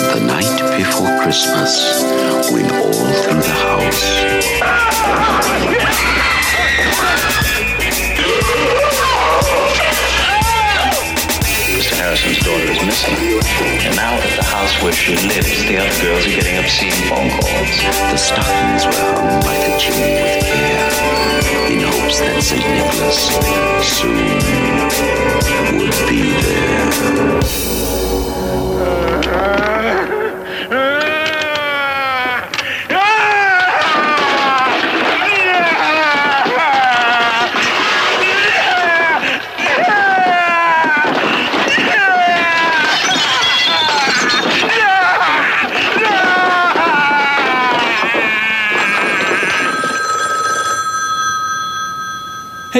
the night before Christmas, when all through the house Mr. Harrison's daughter is missing. And now at the house where she lives, the other girls are getting obscene phone calls. the stockings were hung by the chimney with care, in hopes that St. Nicholas soon would be there. Uh, uh,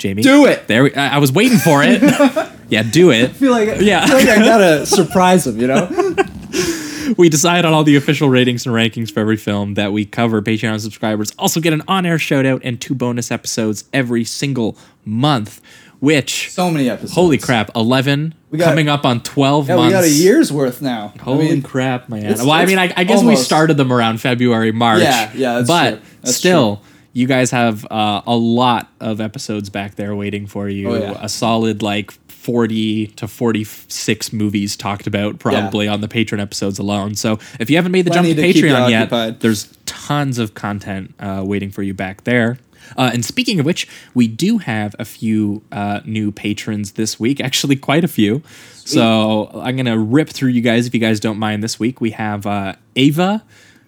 Jamie, Do it. There, we, I I was waiting for it. yeah, do it. I feel like Yeah. I feel like I gotta surprise him, you know? we decide on all the official ratings and rankings for every film that we cover. Patreon subscribers also get an on-air shout out and two bonus episodes every single month. Which So many episodes. holy crap, eleven We got- coming up on twelve Yeah, months. we got a year's worth now. Holy I mean, crap, man! it's- Well, I mean, I, I guess we started them around February, March. Yeah, yeah, but true. You guys have uh, a lot of episodes back there waiting for you. Oh, yeah. A solid like forty to forty-six movies talked about probably on the Patreon episodes alone. So if you haven't made the Plenty jump to to Patreon yet, occupied. there's tons of content uh, waiting for you back there. Uh, and speaking of which, we do have a few uh, new patrons this week. Actually, quite a few. So I'm gonna rip through you guys if you guys don't mind. This week we have uh, Ava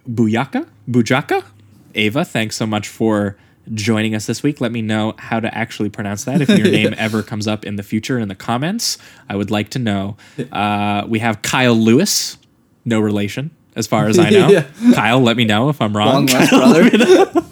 Bujaka. Bujaka. Ava, thanks so much for joining us this week. Let me know how to actually pronounce that. If your name ever comes up in the future in the comments, I would like to know. Uh, we have Kyle Lewis. No relation, as far as I know. Yeah. Kyle, let me know if I'm wrong. Long lost brother.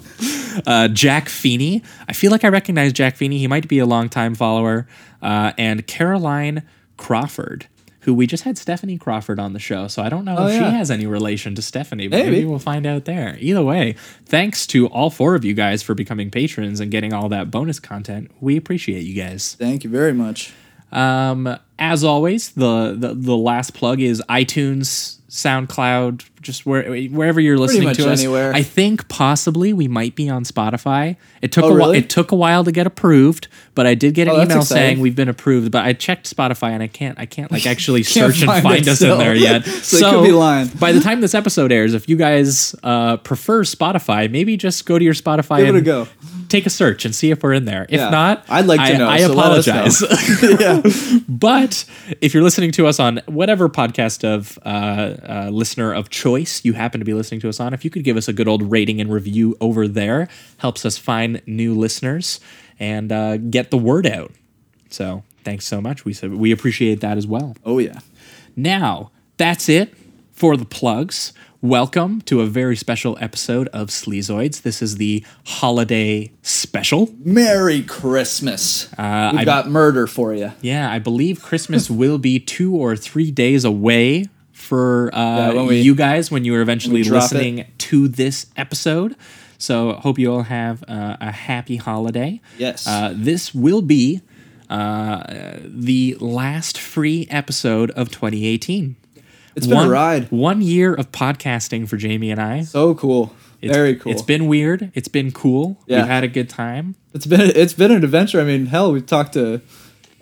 Uh, Jack Feeney. I feel like I recognize Jack Feeney. He might be a longtime follower. Uh, and Caroline Crawford, who we just had Stephanie Crawford on the show. So I don't know Oh, if she has any relation to Stephanie, but maybe. Maybe. we'll find out there. Either way, thanks to all four of you guys for becoming patrons and getting all that bonus content. We appreciate you guys. Thank you very much. Um, as always, the, the the last plug is iTunes, SoundCloud, just where wherever you're listening to us. anywhere. I think possibly we might be on Spotify. It took Oh, a while. It took a while to get approved, but I did get an Oh, email saying we've been approved. But I checked Spotify and I can't I can't like actually Can't search and find find us still. in there yet. So it could be lying. By the time this episode airs, if you guys uh, prefer Spotify, maybe just go to your Spotify Give it and a go. take a search and see if we're in there. If Yeah. not, I'd like to I, know, I so let us know. apologize. yeah. But if you're listening to us on whatever podcast of uh, uh, listener of choice you happen to be listening to us on, if you could give us a good old rating and review over there, helps us find new listeners and uh, get the word out. So thanks so much. We said we appreciate that as well. Oh yeah. Now that's it for the plugs. Welcome to a very special episode of Sleazoids. This is the holiday special. Merry Christmas. Uh, We've I- got murder for you. Yeah, I believe Christmas will be two or three days away for uh, we- you guys when you are eventually listening to this episode. So hope you all have uh, a happy holiday. Yes. Uh, this will be uh, the last free episode of 2018. It's been one, a ride. One year of podcasting for Jamie and I. So cool. It's, Very cool. It's been weird. It's been cool. Yeah. We've had a good time. It's been it's been an adventure. I mean, hell, we've talked to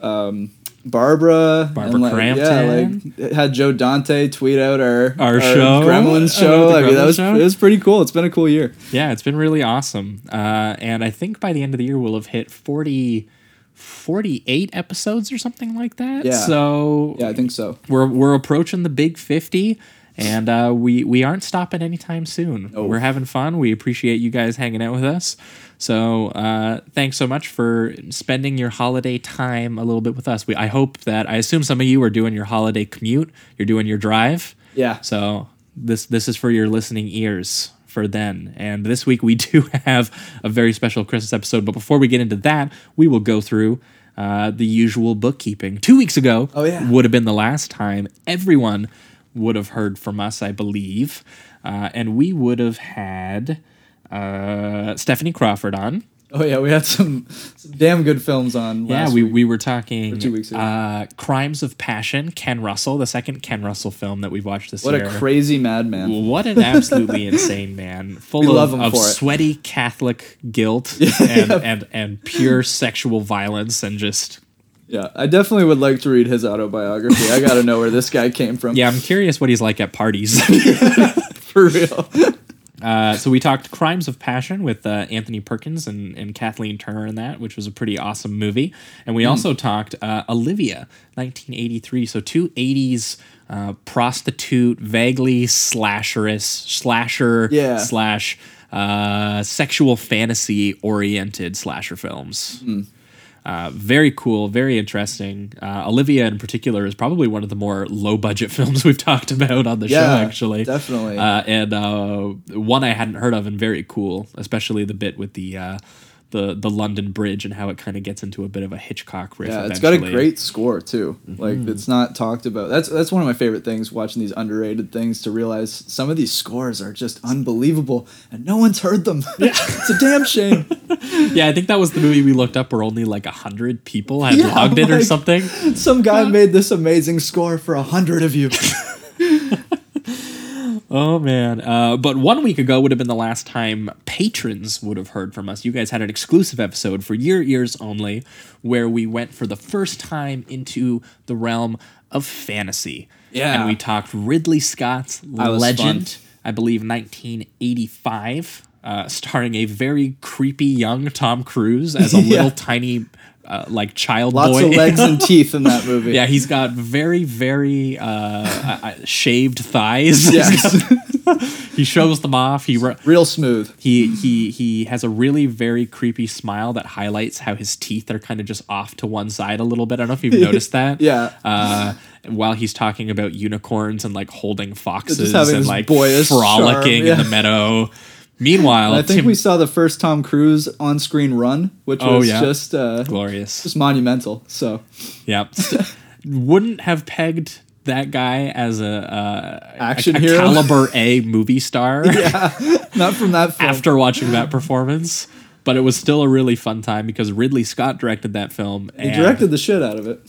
um, Barbara, Barbara like, Crampton. Yeah, like had Joe Dante tweet out our Our show? Gremlins show. I mean, that was show? it was pretty cool. It's been a cool year. Yeah, it's been really awesome. Uh, and I think by the end of the year, we'll have hit 40, 48 episodes or something like that. Yeah. So Yeah, I think so. we're, we're approaching the big 50. And uh, we, we aren't stopping anytime soon. We're having fun. We appreciate you guys hanging out with us. So uh, thanks so much for spending your holiday time a little bit with us. We I hope that I assume some of you are doing your holiday commute. You're doing your drive. Yeah. So this this is for your listening ears for then. And this week we do have a very special Christmas episode. But before we get into that, we will go through uh, the usual bookkeeping. Two weeks ago Oh, yeah. would have been the last time everyone would have heard from us, I believe. Uh, and we would have had uh, Stephanie Crawford on. Oh yeah, we had some, some damn good films on. Yeah, we, week. we were talking two weeks ago. uh, Crimes of Passion, Ken Russell, the second Ken Russell film that we've watched this What year. a crazy madman. What an absolutely insane man, full We of, of sweaty Catholic guilt and, and and pure sexual violence and just Yeah, I definitely would like to read his autobiography. I got to know where this guy came from. yeah. I'm curious what he's like at parties. for real. uh, so we talked Crimes of Passion with uh, Anthony Perkins and, and Kathleen Turner in that, which was a pretty awesome movie. And we also talked uh, Olivia, 1983. So two 80s uh, prostitute, vaguely slasherous, slasher Yeah. slash uh, sexual fantasy oriented slasher films. Hmm. Uh, very cool, very interesting. Uh, Olivia, in particular, is probably one of the more low budget films we've talked about on the show, actually. definitely. Uh, and uh, one I hadn't heard of and very cool, especially the bit with the uh, the the London Bridge and how it kind of gets into a bit of a Hitchcock riff. Yeah, it's got a great score too. Mm-hmm. Like it's not talked about. That's that's one of my favorite things watching these underrated things to realize some of these scores are just unbelievable and no one's heard them. Yeah. it's a damn shame. Yeah, I think that was the movie we looked up where only like a hundred people had Yeah, logged it or something. Some guy made this amazing score for a hundred of you. Oh man! Uh, but one week ago would have been the last time patrons would have heard from us. You guys had an exclusive episode for your ears only, where we went for the first time into the realm of fantasy. Yeah. and we talked Ridley Scott's Legend. fun. I believe 1985, uh, starring a very creepy young Tom Cruise as a Yeah. little tiny, uh, like child Lots boy. of legs and teeth in that movie. Yeah, he's got very, very uh, uh, uh, shaved thighs. Yes. he shows them off. He Real smooth. he he he has a really very creepy smile that highlights how his teeth are kind of just off to one side a little bit. I don't know if you've noticed that. Yeah. Uh, while he's talking about unicorns and like holding foxes and like boyish frolicking charm, yeah. in the meadow. Meanwhile, I think Tim- we saw the first Tom Cruise on-screen run, which Oh, was yeah. just uh, glorious. just monumental. So Yeah. Wouldn't have pegged that guy as a, uh, Action a, a hero? caliber A movie star yeah, not from that film. after watching that performance. But it was still a really fun time because Ridley Scott directed that film. he and- directed the shit out of it.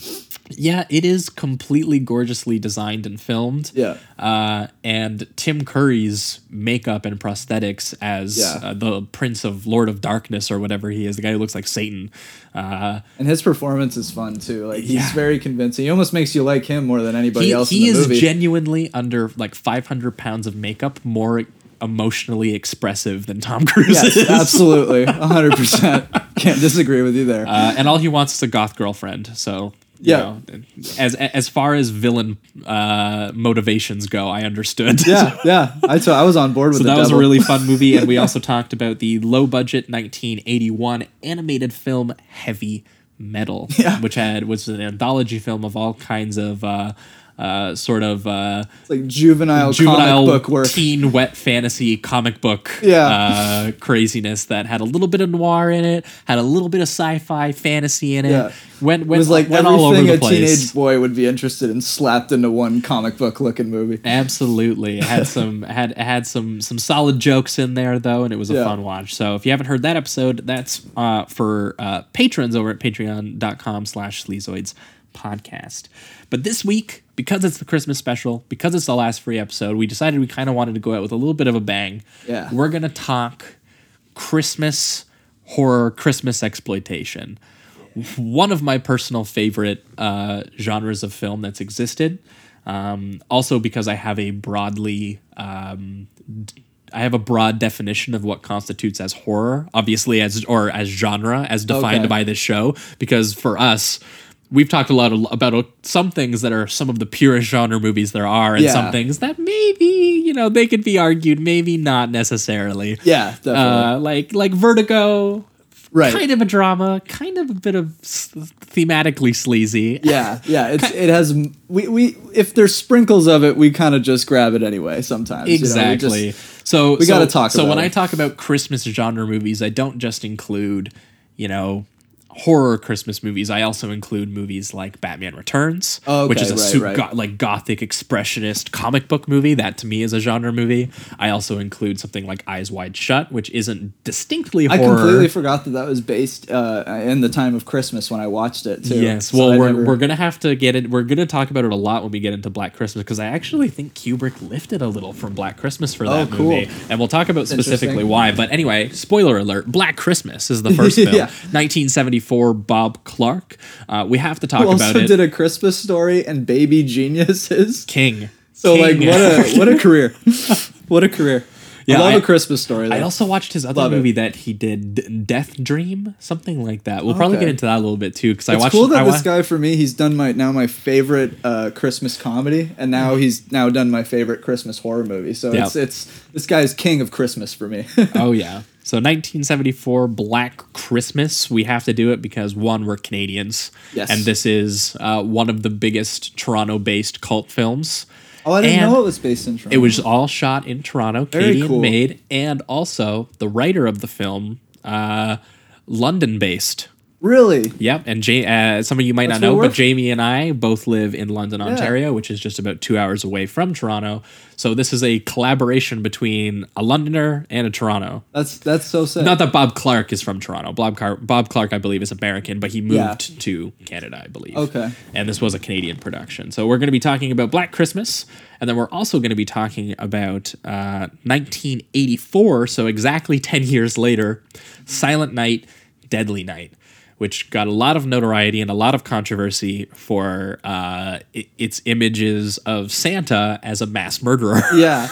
Yeah, it is completely gorgeously designed and filmed. Yeah. Uh, and Tim Curry's makeup and prosthetics as Yeah. uh, the Prince of Lord of Darkness or whatever he is, the guy who looks like Satan. Uh, And his performance is fun too. Like he's Yeah. very convincing. He almost makes you like him more than anybody he else he in the is movie. genuinely under like 500 pounds of makeup more emotionally expressive than Tom Cruise yes, is. absolutely, hundred percent. Can't disagree with you there. Uh, and all he wants is a goth girlfriend. So you Yeah. know, as as far as villain uh, motivations go, I understood. yeah, yeah. I so I was on board with So that was a really fun movie, and we also talked about the low budget 1981 animated film Heavy Metal, Yeah. which had was an anthology film of all kinds of uh, uh, sort of uh, It's like juvenile, juvenile comic book work. teen wet fantasy comic book Yeah. uh, craziness that had a little bit of noir in it, had a little bit of sci-fi fantasy in it. Yeah. Went It was like went all over everything the a place. teenage boy would be interested in slapped into one comic book looking movie. Absolutely, it had some had had some some solid jokes in there though, and it was a Yeah. fun watch. So if you haven't heard that episode, that's uh, for uh, patrons over at Patreon.com/slash Sleazoids podcast. But this week, because it's the Christmas special, because it's the last free episode, we decided we kind of wanted to go out with a little bit of a bang. Yeah. we're gonna talk Christmas horror, Christmas exploitation one of my personal favorite uh, genres of film that's existed. Um, also, because I have a broadly, um, I have a broad definition of what constitutes as horror, obviously as or as genre, as defined Okay. by this show. Because for us, we've talked a lot about uh, some things that are some of the purest genre movies there are, and Yeah. some things that maybe you know they could be argued, maybe not necessarily. Yeah, definitely. Uh, like like Vertigo, right. kind of a drama, kind of a bit of s- thematically sleazy. yeah, yeah. It's it has we we if there's sprinkles of it, we kind of just grab it anyway. Sometimes you know, we Exactly. just- So We so- gotta talk So when it. I talk about Christmas genre movies, I don't just include, you know, horror Christmas movies. I also include movies like Batman Returns, Oh, which is a right, super right. go- like gothic expressionist comic book movie. That to me is a genre movie. I also include something like Eyes Wide Shut, which isn't distinctly horror. I completely forgot that that was based uh, in the time of Christmas when I watched it too. Yes, well, we're, never- we're gonna have to get it. We're gonna talk about it a lot when we get into Black Christmas because I actually think Kubrick lifted a little from Black Christmas for that Oh, cool. movie, and we'll talk about specifically why. But anyway, spoiler alert: Black Christmas is the first film, Yeah. 1974. Bob Clark. Uh, we have to talk Who about it. also it. did a Christmas story and Baby Geniuses. King. So King. like what a what a career, what a career. Yeah, I love I- a Christmas story. Though. I also watched his other Love it. movie that he did, Death Dream, something like that. We'll probably get into that a little bit too because I it's watched. cool that I this guy for me he's done my now my favorite uh, Christmas comedy and now he's now done my favorite Christmas horror movie. So Yeah. it's it's this guy's king of Christmas for me. oh yeah. So 1974 Black Christmas. We have to do it because one, we're Canadians. Yes. And this is uh, one of the biggest Toronto-based cult films. oh, I didn't And know it was based in Toronto. It was all shot in Toronto, Very Canadian cool. made, and also the writer of the film, uh, London-based. Really Yep, and ja- uh, some of you might That's not know, but Jamie and I both live in London, Ontario, which is just about two hours away from Toronto. So this is a collaboration between a Londoner and a Toronto. that's that's so sad. Not that Bob Clark is from Toronto. Bob Car- Bob Clark, I believe, is American, but he moved Yeah. to Canada, I believe. Okay. And this was a Canadian production. So we're going to be talking about Black Christmas, and then we're also going to be talking about uh, 1984. So exactly 10 years later, Silent Night, Deadly Night. Which got a lot of notoriety and a lot of controversy for uh, i- its images of Santa as a mass murderer. yeah.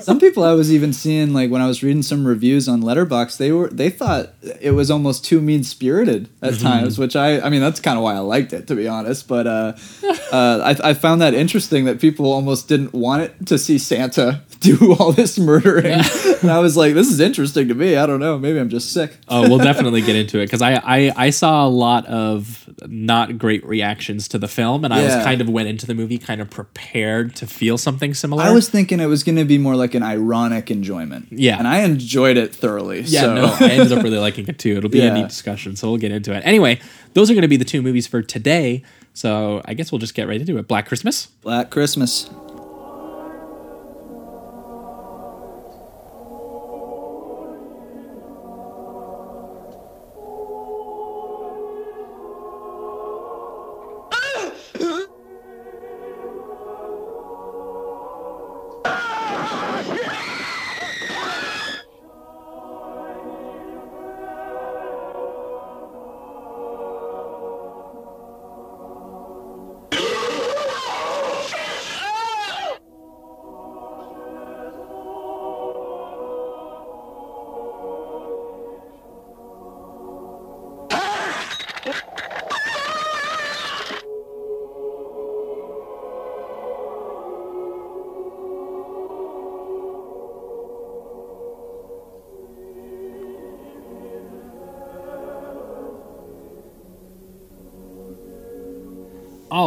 Some people I was even seeing like when I was reading some reviews on Letterboxd, they were they thought it was almost too mean spirited at Mm-hmm. times, which I I mean that's kind of why I liked it to be honest. But uh, uh, I I found that interesting that people almost didn't want it to see Santa do all this murdering, and I was like, this is interesting to me. I don't know, maybe I'm just sick. oh, we'll definitely get into it because I, I I saw a lot of not great reactions to the film, and I was kind of went into the movie kind of prepared to feel something similar. I was thinking it was going to be more like an ironic enjoyment. Yeah. and I enjoyed it thoroughly. yeah, so. no, I ended up really liking it too. It'll be a neat discussion, so we'll get into it. Anyway, those are going to be the two movies for today. So I guess we'll just get right into it. Black Christmas. Black Christmas.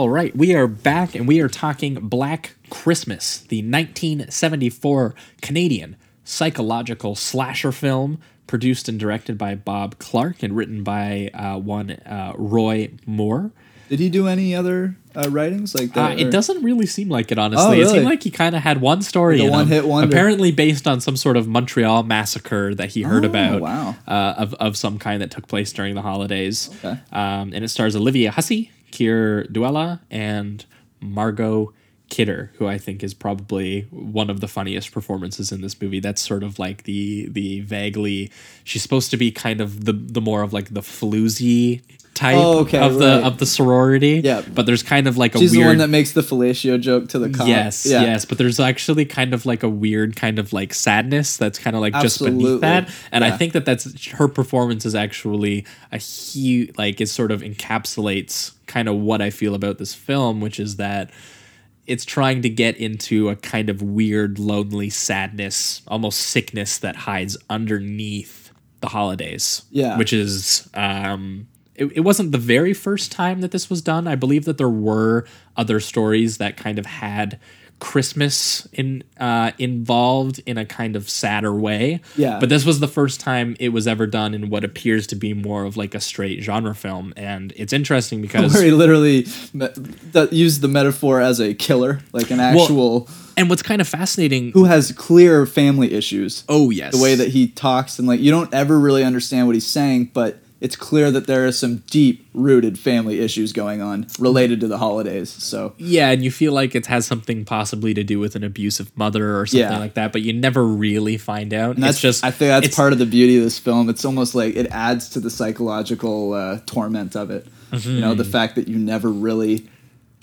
All right, we are back and we are talking Black Christmas, the 1974 Canadian psychological slasher film produced and directed by Bob Clark and written by uh, one uh, Roy Moore. Did he do any other uh, writings like Uh, that? it doesn't really seem like it, honestly. Oh, It seemed like he kind of had one story. Like a him, one-hit wonder. Apparently based on some sort of Montreal massacre that he heard Oh, about wow. uh, of, of some kind that took place during the holidays. Okay. Um, and it stars Olivia Hussey, Keir Dullea, and Margot Kidder, who I think is probably one of the funniest performances in this movie. That's sort of like the the vaguely she's supposed to be kind of the the more of like the floozy type Oh, okay, of the right. of the sorority. Yeah. But there's kind of like a She's weird the one that makes the fellatio joke to the cop. Yes, Yeah. yes, but there's actually kind of like a weird kind of like sadness that's kind of like just beneath that, and I think that that's her performance is actually a huge like it sort of encapsulates kind of what I feel about this film, which is that it's trying to get into a kind of weird, lonely sadness, almost sickness that hides underneath the holidays. Yeah. which is um, it, it wasn't the very first time that this was done. I believe that there were other stories that kind of had Christmas in uh, involved in a kind of sadder way. Yeah. But this was the first time it was ever done in what appears to be more of like a straight genre film, and it's interesting because Where he literally me- that used the metaphor as a killer, like an actual and what's kind of fascinating. who has clear family issues. oh yes, the way that he talks and like you don't ever really understand what he's saying, but it's clear that there are some deep rooted family issues going on related to the holidays. So Yeah, and you feel like it has something possibly to do with an abusive mother or something Yeah. like that, but you never really find out. and that's it's just I think that's part of the beauty of this film. It's almost like it adds to the psychological uh, torment of it. You know, the fact that you never really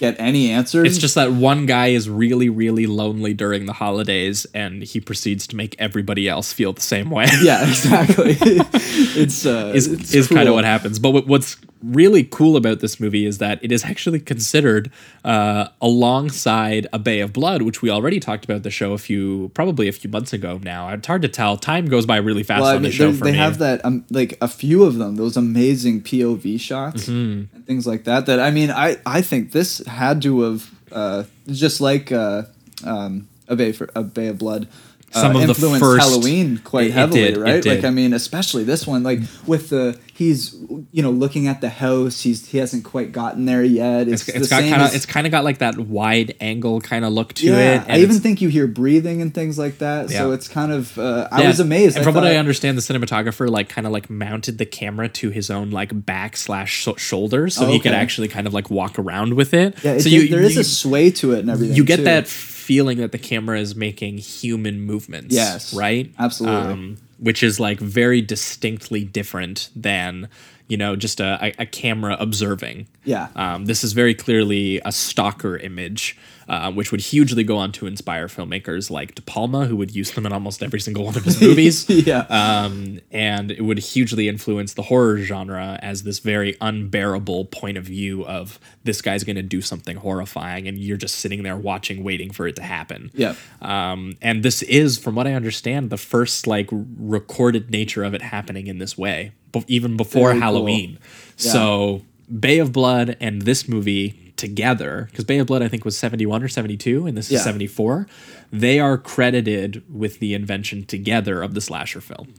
get any answers. It's just that one guy is really, really lonely during the holidays, and he proceeds to make everybody else feel the same way. yeah, exactly. it's uh, is it's is kind of what happens. But what's really cool about this movie is that it is actually considered uh, alongside A Bay of Blood, which we already talked about the show a few, probably a few months ago. Now it's hard to tell. Time goes by really fast Well, I on the show for they me. have that um, like a few of them, those amazing POV shots Mm-hmm. and things like that. That I mean, I I think this had to have uh, just like uh, um, a bay for a bay of blood. Uh, Some of the first- Halloween quite it- it heavily, did, right? Like. I mean, especially this one, like with the he's you know looking at the house, he's he hasn't quite gotten there yet. It's, it's, it's got kind of it's kind of got like that wide angle kind of look to yeah. it. I even think you hear breathing and things like that. So it's kind of uh, I Yeah. was amazed. And from what thought- I understand, the cinematographer like kind of like mounted the camera to his own like back slash sho- shoulders, so he could actually kind of like walk around with it. Yeah, it so did- there is you, a sway to it and everything. you get too. that feeling that the camera is making human movements. Yes, right. absolutely. Um, which is like very distinctly different than you know just a, a, camera observing. Yeah. Um, this is very clearly a stalker image, uh, which would hugely go on to inspire filmmakers like De Palma, who would use them in almost every single one of his movies. Yeah. Um, and it would hugely influence the horror genre as this very unbearable point of view of this guy's going to do something horrifying, and you're just sitting there watching, waiting for it to happen. Yeah. Um, and this is, from what I understand, the first like recorded nature of it happening in this way, even before Very cool. Halloween. So Bay of Blood and this movie together, because Bay of Blood I think was seventy one or seventy two, and this Yeah. is seventy four. They are credited with the invention together of the slasher film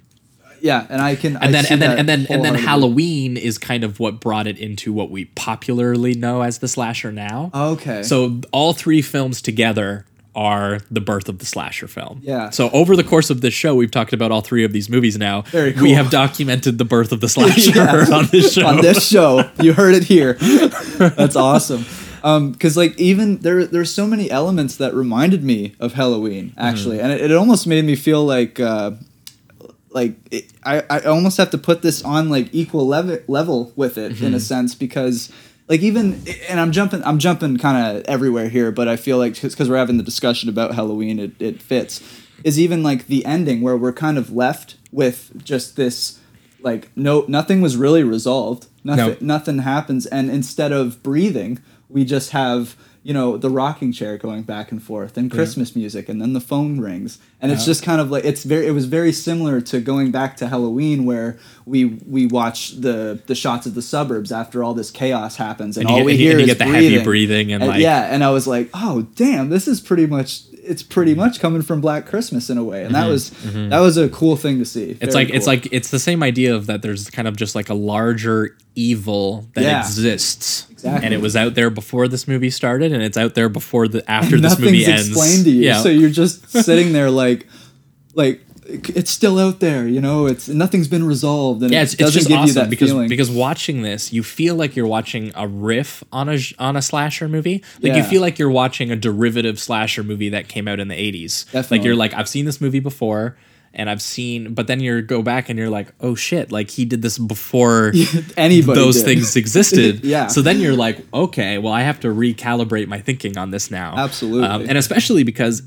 Yeah, and I can. I and then and then and then and then. Halloween is kind of what brought it into what we popularly know as the slasher now. Okay. So all three films together are the birth of the slasher film. Yeah. So over the course of this show, we've talked about all three of these movies now. Very We have documented the birth of the slasher Yeah. on this show. on this show. You heard it here. That's awesome. Um, because like even there, there's so many elements that reminded me of Halloween actually, Mm-hmm. and it, it almost made me feel like, uh, like it, I, I almost have to put this on like equal level level with it Mm-hmm. in a sense because like even and I'm jumping I'm jumping kind of everywhere here, but I feel like because we're having the discussion about Halloween, it, it fits. Is even like the ending where we're kind of left with just this like no nothing was really resolved nothing No. nothing happens and instead of breathing we just have you know the rocking chair going back and forth and christmas music and then the phone rings. And it's just kind of like it's very it was very similar to going back to halloween where we we watch the the shots of the suburbs after all this chaos happens and, And you all get- we and hear and is get the heavy breathing. breathing and, like- yeah and i was like oh damn this is pretty much it's pretty much coming from black christmas in a way and that was that was a cool thing to see Mm-hmm, It's Very like it's like it's the same idea of that there's kind of just like a larger evil that Yeah. exists. Exactly. And it was out there before this movie started and it's out there before the after this movie ends. explained to you Yeah. so you're just sitting there like like it's still out there you know it's nothing's been resolved and yeah, it it's, it's doesn't just give you awesome that because feeling because watching this, you feel like you're watching a riff on a on a slasher movie. Like you feel like you're watching a derivative slasher movie that came out in the 80s. Like you're like I've seen this movie before and I've seen but then you go back and you're like, "Oh shit, like he did this before anybody those did. things existed. Yeah. So then you're like, okay, well, I have to recalibrate my thinking on this now. Absolutely. Um, and especially because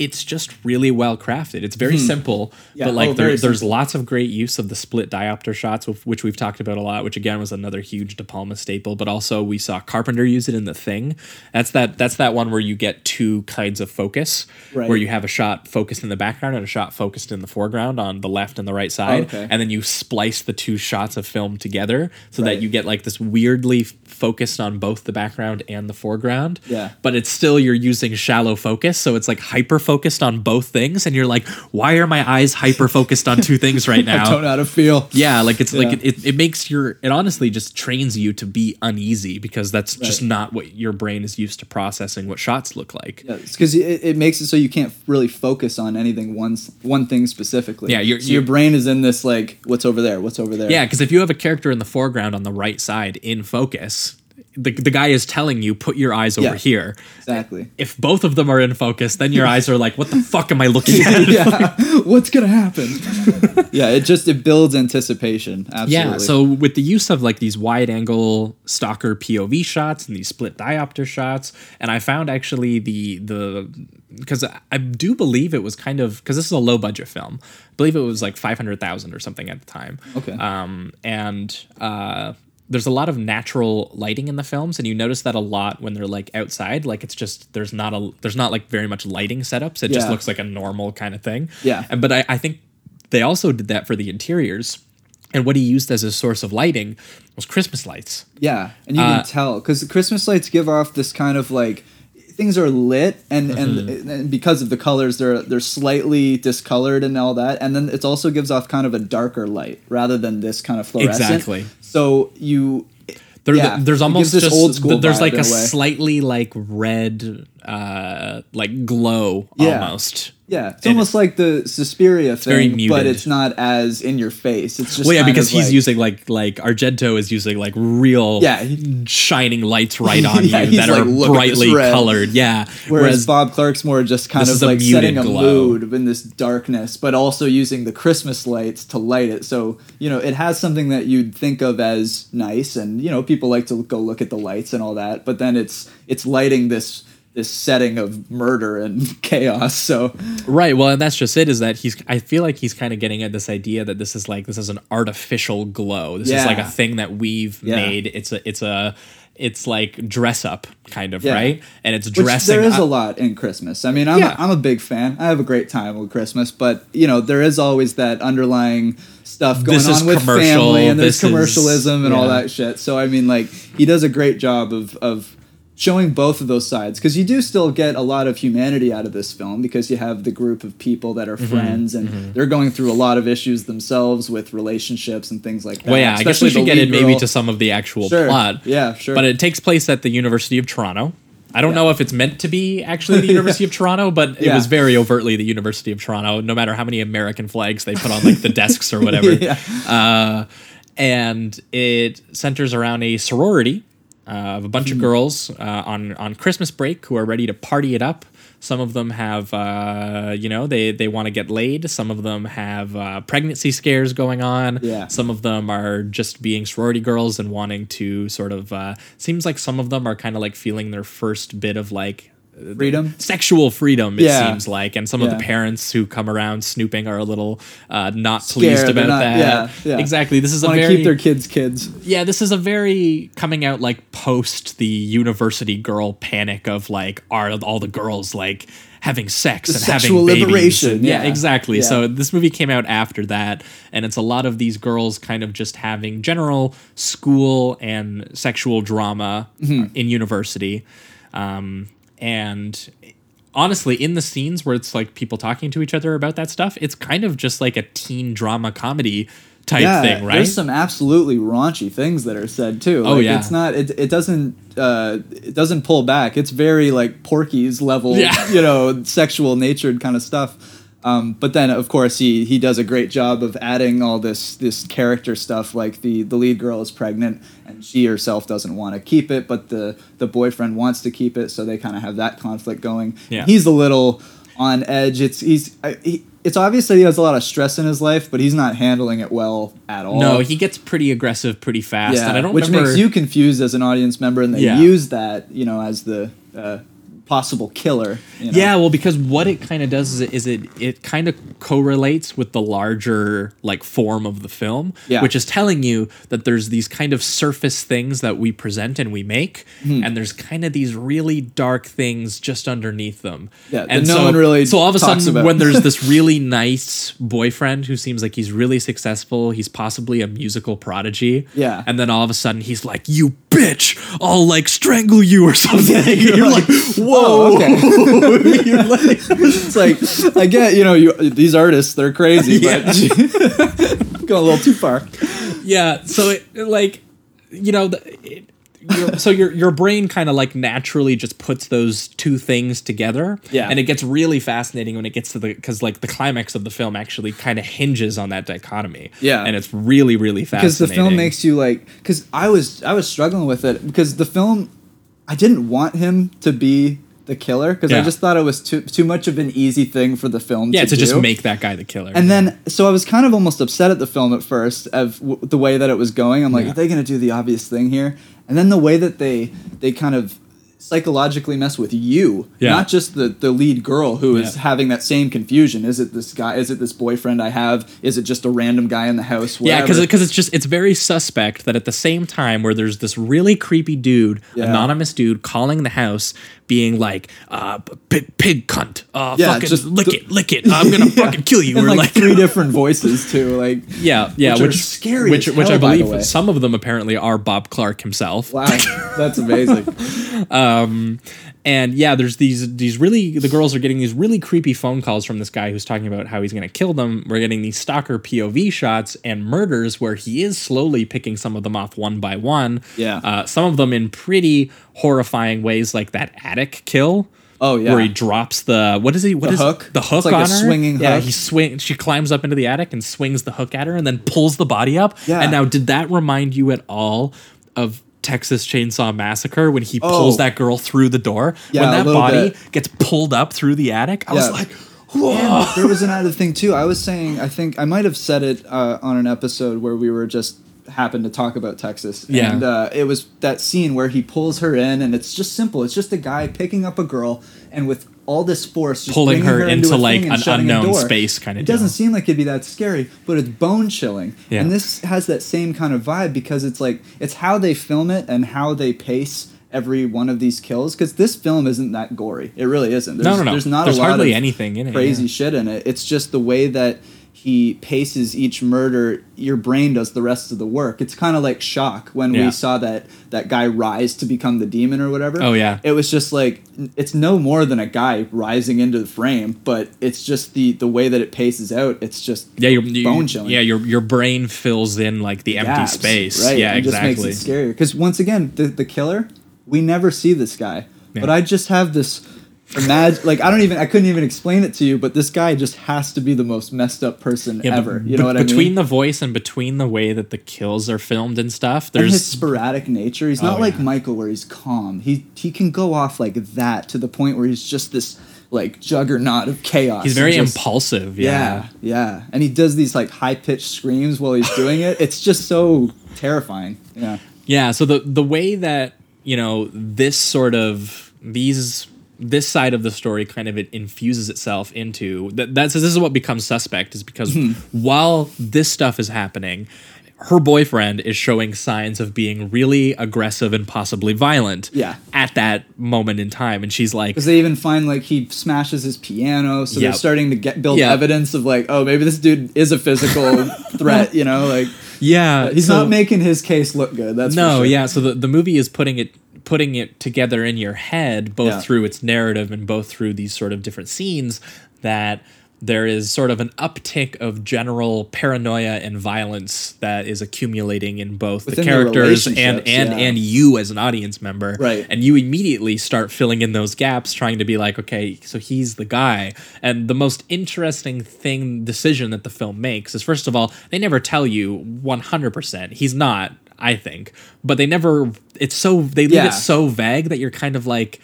it's just really well crafted. It's very simple, Hmm. Yeah, but like oh, there, there's simple. lots of great use of the split diopter shots, which we've talked about a lot. Which again was another huge De Palma staple. But also we saw Carpenter use it in The Thing. That's that. That's that one where you get two kinds of focus, Right. where you have a shot focused in the background and a shot focused in the foreground on the left and the right side, okay. and then you splice the two shots of film together so Right. that you get like this weirdly focused on both the background and the foreground. Yeah. But it's still you're using shallow focus, so it's like hyper focused on both things, and you're like, why are my eyes hyper focused on two things right now? I don't know how to feel. Yeah, like it's like Yeah. it, it, it makes your it honestly just trains you to be uneasy because that's just not what your brain is used to processing what shots look like. because it, it makes it so you can't really focus on anything one one thing specifically. Yeah, you're- so your brain is in this like, what's over there? What's over there? Yeah, because if you have a character in the foreground on the right side in focus, the, the guy is telling you put your eyes over Yeah. here. exactly. If both of them are in focus, then your eyes are like, what the fuck am I looking at? yeah, what's gonna happen? yeah, it just it builds anticipation. Absolutely. Yeah, so with the use of like these wide angle stalker POV shots and these split diopter shots, and I found actually the the because I I do believe it was kind of because this is a low budget film. I believe it was like five hundred thousand or something at the time. Okay. Um, and uh, there's a lot of natural lighting in the films, and you notice that a lot when they're like outside. Like it's just there's not a there's not like very much lighting setups. It just looks like a normal kind of thing. Yeah. And but I, I think they also did that for the interiors. And what he used as a source of lighting was Christmas lights. Yeah, and you Uh, can tell because the Christmas lights give off this kind of like things are lit and, Mm-hmm. and and because of the colors they're they're slightly discolored and all that and then it also gives off kind of a darker light rather than this kind of fluorescent. Exactly. So you There, Yeah, there's almost this just old school there's like a a slightly like red uh like glow Yeah. almost. Yeah, it's And almost like the Suspiria thing, but it's not as in your face. It's just Well, yeah, because he's like- using like like Argento is using like real Yeah, shining lights right on Yeah, you that like, are "Look at this brightly colored. Yeah. Whereas, Bob Clark's more just kind of is a like setting a glow. mood in this darkness, but also using the Christmas lights to light it. So, you know, it has something that you'd think of as nice and, you know, people like to go look at the lights and all that, but then it's it's lighting this this setting of murder and chaos. So, Right. Well, and that's just it. Is that he's? I feel like he's kind of getting at this idea that this is like this is an artificial glow. This is like a thing that we've Yeah. made. It's a. It's a. It's like dress up kind of Yeah. right, and it's which dressing. there is up. a lot in Christmas. I mean, I'm, Yeah. a, I'm a big fan. I have a great time with Christmas, but you know, there is always that underlying stuff going This is on with commercial, family and there's this is- commercialism and all that shit. So I mean, like he does a great job of of showing both of those sides because you do still get a lot of humanity out of this film because you have the group of people that are Mm-hmm. friends and they're going through a lot of issues themselves with relationships and things like that. Well, yeah, I guess we Especially should get in maybe to some of the actual Sure. plot. Yeah, sure. But it takes place at the University of Toronto. I don't Yeah. know if it's meant to be actually the University of Toronto, but it Yeah. was very overtly the University of Toronto. No matter how many American flags they put on like the desks or whatever. Yeah. Uh, and it centers around a sorority uh, of a bunch Hmm. of girls uh, on on Christmas break who are ready to party it up. Some of them have, uh, you know, they they want to get laid. Some of them have uh, pregnancy scares going on. Yeah. Some of them are just being sorority girls and wanting to sort of. Uh, seems like some of them are kind of like feeling their first bit of like freedom. sexual freedom. It Yeah. seems like, and some of the parents who come around snooping are a little uh, not pleased Scared, they're about not- that. yeah, yeah. Exactly. This is a very keep their kids kids. yeah, this is a very coming out like post the university girl panic of like are all the girls like having sex The and having babies. liberation, yeah, yeah. exactly. Yeah. So this movie came out after that, and it's a lot of these girls kind of just having general school and sexual drama Mm-hmm. in university, um, and honestly in the scenes where it's like people talking to each other about that stuff it's kind of just like a teen drama comedy type thing right There's some absolutely raunchy things that are said too. Oh, Like, yeah. it's not. It, it doesn't. Uh, it doesn't pull back. It's very like Porky's level. Yeah. You know, sexual natured kind of stuff. Um, but then, of course, he he does a great job of adding all this this character stuff. Like the the lead girl is pregnant and she herself doesn't want to keep it, but the the boyfriend wants to keep it, so they kind of have that conflict going. Yeah. He's a little on edge. It's he's I, he, it's obvious that he has a lot of stress in his life, but he's not handling it well at all. No, he gets pretty aggressive pretty fast, and I don't which remember. makes you confused as an audience member, and they Yeah. use that, you know, as the uh, possible killer. you know? Yeah, well, because what it kind of does is it, is it it kind of correlates with the larger like form of the film, Yeah. which is telling you that there's these kind of surface things that we present and we make, Hmm. and there's kind of these really dark things just underneath them. Yeah, and that no so, one really So all of a sudden, when there's this really nice boyfriend who seems like he's really successful, he's possibly a musical prodigy. Yeah. and then all of a sudden he's like, "You bitch, I'll like strangle you or something." You're, like, "Whoa." Oh, okay. it's like I get you know you these artists they're crazy, but going a little too far. yeah so it like you know the, it, your, so your your brain kind of like naturally just puts those two things together Yeah. and it gets really fascinating when it gets to the because like the climax of the film actually kind of hinges on that dichotomy Yeah. and it's really really fascinating because the film makes you like because i was i was struggling with it because the film i didn't want him to be the killer because i just thought it was too too much of an easy thing for the film yeah to, to just make that guy the killer and then so i was kind of almost upset at the film at first of w- the way that it was going i'm like Yeah. are they going to do the obvious thing here and then the way that they they kind of psychologically mess with you Yeah. not just the the lead girl who is Yeah. having that same confusion is it this guy is it this boyfriend i have is it just a random guy in the house Yeah, Whatever. because it's just it's very suspect that at the same time where there's this really creepy dude, Yeah. anonymous dude calling the house, being like, uh, pig, pig cunt, uh, Yeah, fucking just lick the- it, lick it, I'm gonna Yeah. fucking kill you, in or like, like, three different voices too like yeah, yeah, which are which scary which which I hell, way. believe some of them apparently are Bob Clark himself. wow that's amazing And yeah, there's these these really the girls are getting these really creepy phone calls from this guy who's talking about how he's going to kill them. We're getting these stalker POV shots and murders where he is slowly picking some of them off one by one. Yeah. uh, some of them in pretty horrifying ways, like that attic kill. Oh, yeah. where he drops the what is he? What The is hook? The hook like a on her. swinging Yeah, hook. he swing. She climbs up into the attic and swings the hook at her, and then pulls the body up. Yeah. And now, did that remind you at all of? Texas Chainsaw Massacre when he pulls Oh. that girl through the door. Yeah, when that body bit. gets pulled up through the attic, I was like, whoa. There was another thing too. I was saying, I think I might have said it uh, on an episode where we were just happened to talk about Texas. Yeah. And uh, it was that scene where he pulls her in, and it's just simple. It's just a guy picking up a girl, and with all this force, just Pulling bringing her into, thing like, an unknown space kinda It doesn't seem like it'd be that scary, but it's bone chilling. Yeah. And this has that same kind of vibe because it's like it's how they film it and how they pace every one of these kills because this film isn't that gory it really isn't there's, No, no, no. there's not There's a lot hardly of anything in it, crazy yeah. shit in it. It's just the way that he paces each murder. Your brain does the rest of the work. It's kind of like shock when Yeah. we saw that that guy rise to become the demon or whatever. Oh, yeah. it was just like it's no more than a guy rising into the frame, but it's just the the way that it paces out. It's just Yeah, your bone chilling. Yeah, your your brain fills in like the empty gaps, space. Right. Yeah, and exactly. Just makes it scarier because once again, the the killer, we never see this guy, Yeah. but I just have this. Imagine, like I don't even, I couldn't even explain it to you, but this guy just has to be the most messed up person Yeah, ever. You know what I mean? between the voice and between the way that the kills are filmed and stuff, and there's his sporadic nature. He's oh, not Oh, like yeah. Michael, where he's calm. He he can go off like that to the point where he's just this like juggernaut of chaos. he's very just- impulsive. Yeah, yeah, and he does these like high pitched screams while he's doing it. It's just so terrifying. Yeah. Yeah, so the the way that, you know, this sort of these this side of the story kind of it infuses itself into that that's this is what becomes suspect is because Hmm. while this stuff is happening, her boyfriend is showing signs of being really aggressive and possibly violent Yeah. at that moment in time and she's like Because they even find like he smashes his piano, so Yep. they're starting to get build Yeah. evidence of like, oh, maybe this dude is a physical threat. You know, like yeah he's so- not making his case look good. That's no sure. yeah so the, the movie is putting it putting it together in your head both Yeah. through its narrative and both through these sort of different scenes that there is sort of an uptick of general paranoia and violence that is accumulating in both Within the the characters and and yeah. and you as an audience member Right. and you immediately start filling in those gaps trying to be like okay so he's the guy and the most interesting thing decision that the film makes is first of all they never tell you 100% he's not i think but they never it's so they leave Yeah. it so vague that you're kind of like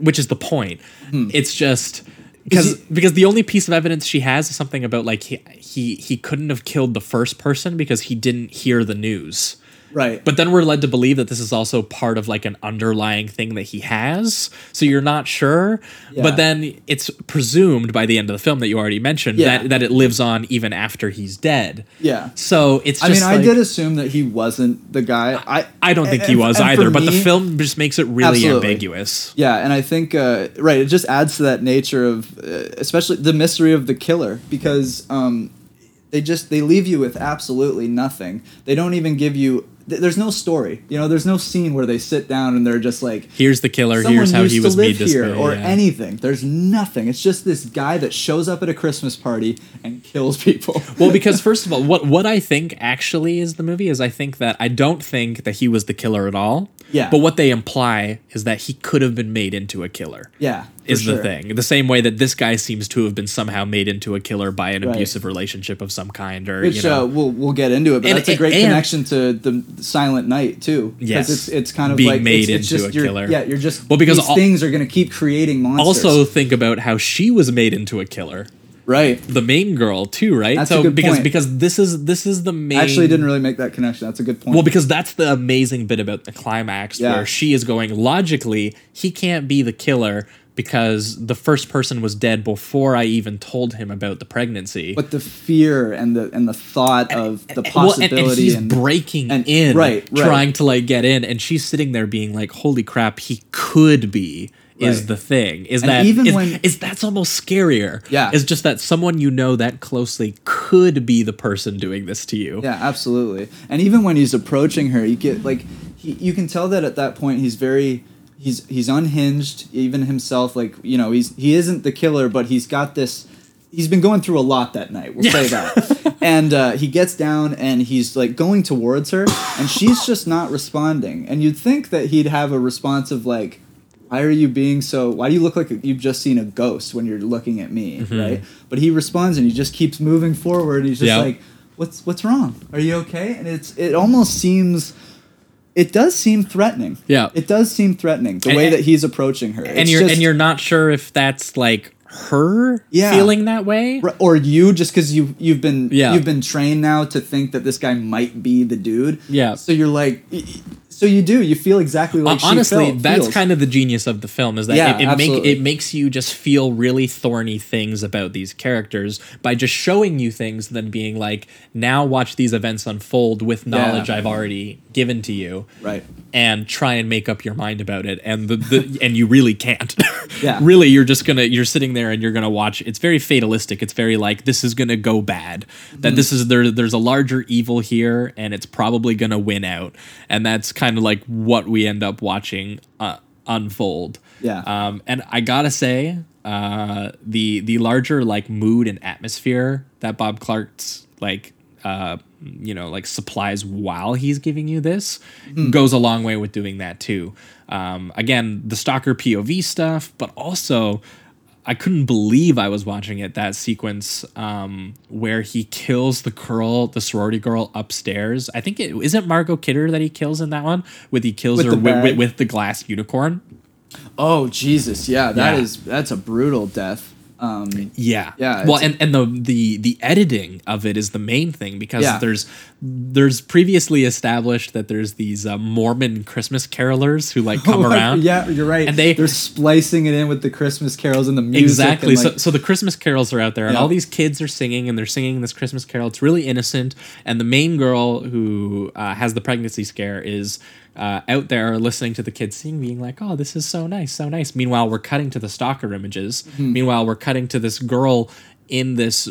which is the point it's just because Hmm. because the only piece of evidence she has is something about like he he he couldn't have killed the first person because he didn't hear the news Right. But then we're led to believe that this is also part of like an underlying thing that he has. So you're not sure. Yeah. But then it's presumed by the end of the film that you already mentioned Yeah. that, that it lives on even after he's dead. Yeah. So it's I mean, I did assume that he wasn't the guy. I I don't think he was either, but the film just makes it really Absolutely. ambiguous. Yeah, and I think uh, right, it just adds to that nature of, uh, especially the mystery of the killer, because um, they just they leave you with absolutely nothing. They don't even give you. th- There's no story. You know, there's no scene where they sit down and they're just like, Here's the killer. Here's how he was made this way. or yeah. anything. There's nothing. It's just this guy that shows up at a Christmas party and kills people. well, because first of all, what what I think actually is the movie is I think that I don't think that he was the killer at all. Yeah. But what they imply is that he could have been made into a killer. yeah, Is the sure. thing the same way that this guy seems to have been somehow made into a killer by an Right. abusive relationship of some kind, or Which you know, uh, we'll we'll get into it, but And- that's a great and- connection to the Silent Night too. Yes. it's it's kind of Being like made it's, it's into just a killer. Yeah, you're just Well, because these al- things are going to keep creating monsters. also think about how she was made into a killer. Right. The main girl too, right? That's a so good because point. because this is this is the main I actually didn't really make that connection. That's a good point. Well, because that's the amazing bit about the climax Yeah. where she is going logically, he can't be the killer because the first person was dead before I even told him about the pregnancy. but the fear and the and the thought of the Well, and- possibility and, he's and, breaking and- in, right, right. trying to like get in, and she's sitting there being like, "Holy crap, he could be." Is Right. the thing is And that even is- when- is that's almost scarier? Yeah. is just that someone you know that closely could be the person doing this to you. Yeah, absolutely. And even when he's approaching her, you get like he, you can tell that at that point he's very he's he's unhinged even himself like, you know, he's he isn't the killer, but he's got this he's been going through a lot that night. We'll say that. and uh, he gets down and he's like going towards her and she's just not responding. And you'd think that he'd have a response of like why are you being so why do you look like you've just seen a ghost when you're looking at me Mm-hmm. right but he responds and he just keeps moving forward he's just Yeah. like what's what's wrong are you okay and it's it almost seems it does seem threatening Yeah. it does seem threatening the And- way that he's approaching her and It's you're just- and you're not sure if that's like her Yeah. feeling that way. or you just because you you've been Yeah. you've been trained now to think that this guy might be the dude Yeah. so you're like so you do you feel exactly like she honestly felt, that's feels. kind of the genius of the film is that Yeah, it, it, make, it makes you just feel really thorny things about these characters by just showing you things then being like now watch these events unfold with knowledge i've already given to you. Right and try and make up your mind about it. And the, the and you really can't. Yeah. really you're just gonna you're sitting there and you're gonna watch. It's very fatalistic. It's very like this is gonna go bad. Mm-hmm. that this is there there's a larger evil here and it's probably gonna win out. And that's kind of like what we end up watching uh, unfold. Yeah. um and i gotta say uh the the larger like mood and atmosphere that bob clark's like uh you know like supplies while he's giving you this goes a long way with doing that too um again the stalker pov stuff but also I couldn't believe I was watching it that sequence um, where he kills the girl, the sorority girl upstairs. I think it isn't Margot Kidder that he kills in that one, with he kills With her the with, with, with the glass unicorn. oh jesus yeah that Yeah. is that's a brutal death um Yeah. Yeah, Well, and, and the, the the editing of it is the main thing because Yeah. there's there's previously established that there's these uh, Mormon Christmas carolers who like come Oh, around. Yeah, you're right. And they- they're splicing it in with the Christmas carols and the music. Exactly. and, like- so, so the Christmas carols are out there, and all these kids are singing, and they're singing this Christmas carol. It's really innocent, and the main girl who uh, has the pregnancy scare is uh, out there listening to the kids sing, being like, "Oh, this is so nice, so nice." Meanwhile, we're cutting to the stalker images. Mm-hmm. Meanwhile, we're cutting to this girl in this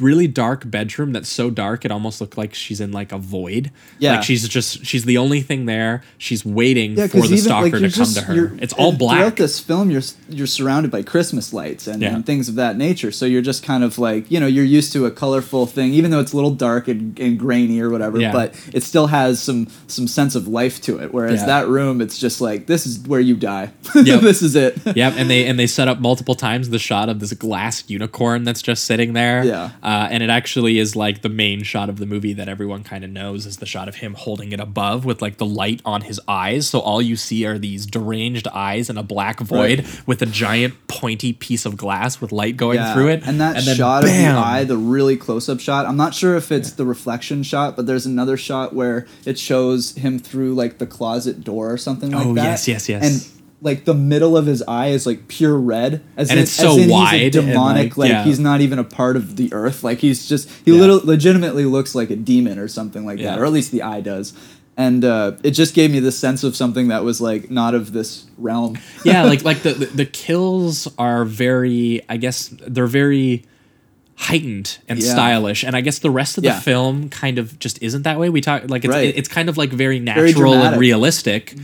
really dark bedroom that's so dark it almost looked like she's in like a void. Yeah. like she's just she's the only thing there. She's waiting yeah, for the even stalker like to you're come just to her. It's all black. Throughout this film, you're you're surrounded by Christmas lights and, Yeah. and things of that nature. So you're just kind of like you know you're used to a colorful thing, even though it's a little dark and, and grainy or whatever. Yeah. But it still has some some sense of life to it. Whereas that room, it's just like this is where you die. Yep. this is it. Yep, and they and they set up multiple times the shot of this glass unicorn that's just sitting there. Yeah. Uh, and it actually is like the main shot of the movie that everyone kind of knows is the shot of him holding it above with like the light on his eyes. So all you see are these deranged eyes and a black void Right. with a giant pointy piece of glass with light going Yeah, through it. And that then shot bam! of the eye, the really close up shot, I'm not sure if it's the reflection shot, but there's another shot where it shows him through like the closet door or something like Oh, that. yes, yes, yes. And like the middle of his eye is like pure red, as And in, it's so as in wide He's demonic, like, like, yeah. he's not even a part of the earth. Like he's just he Yeah. little legitimately looks like a demon or something like Yeah. that, or at least the eye does. And uh, it just gave me the sense of something that was like not of this realm. yeah, like like the, the kills are very I guess they're very heightened and Yeah. stylish and I guess the rest of the Yeah. film kind of just isn't that way. We talk like it's Right. it's kind of like very natural Very and realistic.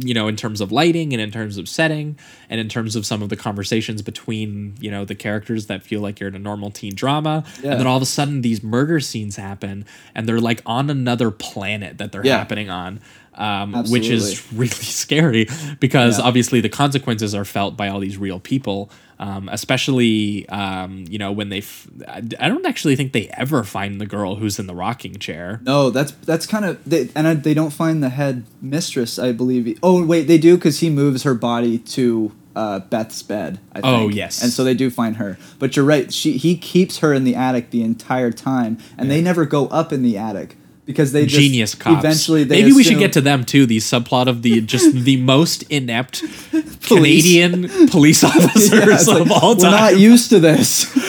You know, in terms of lighting and in terms of setting and in terms of some of the conversations between, you know, the characters that feel like you're in a normal teen drama. Yeah. And then all of a sudden these murder scenes happen and they're like on another planet that they're Yeah. happening on. Um, which is really scary because Yeah. obviously the consequences are felt by all these real people um, especially um, you know when they f- I don't actually think they ever find the girl who's in the rocking chair No, that's that's kind of they, and I, they don't find the head mistress. I believe. Oh wait, they do because he moves her body to uh, Beth's bed. I think. Oh, yes. and so they do find her. But you're right. She he keeps her in the attic the entire time, and they never go up in the attic because they just genius cops. Eventually, they maybe we should get to them too the subplot of the just the most inept canadian police officers Yeah, of like, all We're not used to this.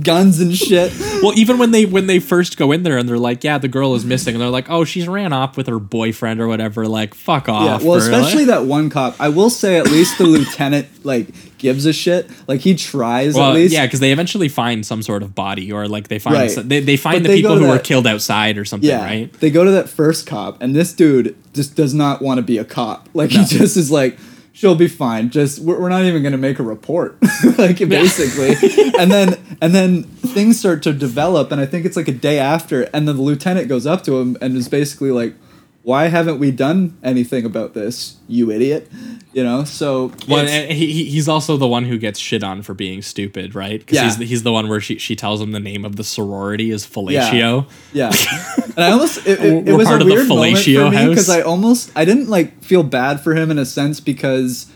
Guns and shit. well even when they when they first go in there and they're like yeah the girl is missing and they're like oh she's ran off with her boyfriend or whatever like fuck off. Yeah, well, or, especially that one cop. I will say, at least the lieutenant like gives a shit. Like he tries Well, at least. yeah, because they eventually find some sort of body, or like they find Right. some- they, they find But the they people who to were killed outside or something, Yeah, right? they go to that first cop, and this dude just does not want to be a cop. Like he just is like, she'll be fine. Just we're, we're not even gonna make a report, like basically. and then and then things start to develop, and I think it's like a day after, and then the lieutenant goes up to him and is basically like, "Why haven't we done anything about this, you idiot?" You know. So Well, and he, he- he's also the one who gets shit on for being stupid, right? Because Yeah. he's, the, he's the one where she, she tells him the name of the sorority is fellatio. Yeah, yeah. and I almost it, it, it was a weird moment for me house. because I almost I didn't like feel bad for him in a sense because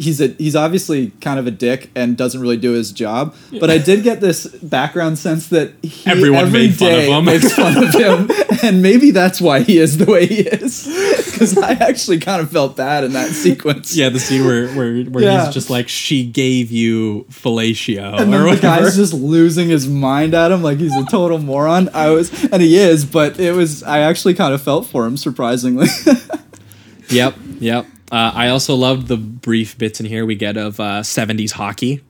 he's a he's obviously kind of a dick and doesn't really do his job. But I did get this background sense that he Everyone every made fun of him. makes fun of him, and maybe that's why he is the way he is. Because I actually kind of felt bad in that sequence. Yeah, the scene where where, where Yeah. he's just like, she gave you fellatio And then the guy's just losing his mind at him like he's a total moron. I was, and he is, but it was. I actually kind of felt for him, surprisingly. yep, yep. Uh, I also loved the brief bits in here we get of uh, 70s hockey.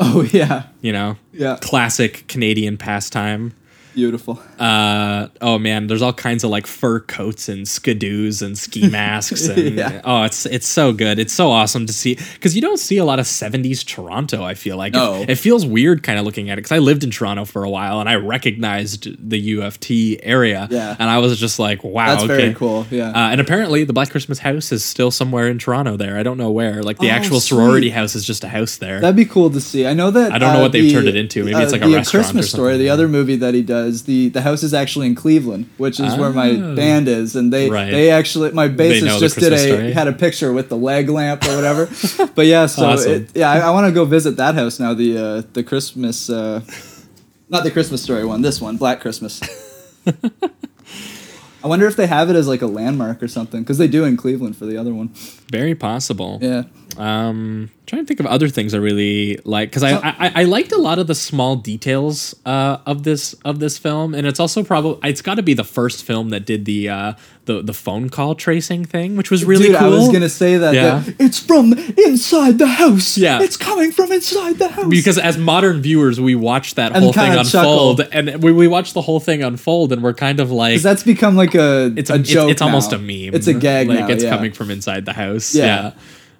oh yeah, You know, Yeah. classic Canadian pastime. Beautiful. Uh, oh man, there's all kinds of like fur coats and skidoos and ski masks and Yeah. oh, it's it's so good. It's so awesome to see because you don't see a lot of '70s Toronto. I feel like No. it, it feels weird kind of looking at it because I lived in Toronto for a while and I recognized the U of T area. Yeah. and I was just like, wow, That's okay. very cool. Yeah. Uh, and apparently, the Black Christmas house is still somewhere in Toronto. There, I don't know where. Like the Oh, actual sweet. sorority house is just a house there. That'd be cool to see. I know that. I don't know uh, what they've turned it into. Maybe it's like a the restaurant or Christmas Story, the other movie that he does, the the house is actually in Cleveland, which is where my Oh. band is, and they Right. they actually my bassist just did a Story? had a picture with the leg lamp or whatever. but yeah, so Awesome. it, yeah, I, I want to go visit that house now. The uh, the Christmas, uh, not the Christmas Story one. This one, Black Christmas. I wonder if they have it as like a landmark or something because they do in Cleveland for the other one. Very possible. Yeah. Um, trying to think of other things I really like because I, I I liked a lot of the small details uh, of this of this film, and it's also probably it's got to be the first film that did the uh, the the phone call tracing thing, which was really Dude, cool. I was gonna say that, Yeah. that it's from inside the house. Yeah. it's coming from inside the house. because as modern viewers, we watch that And whole thing unfold, chuckle. and we, we watch the whole thing unfold, and we're kind of like that's become like a it's a, a, joke. it's almost now. a meme. It's a gag Like now. it's yeah. coming from inside the house. Yeah. Yeah,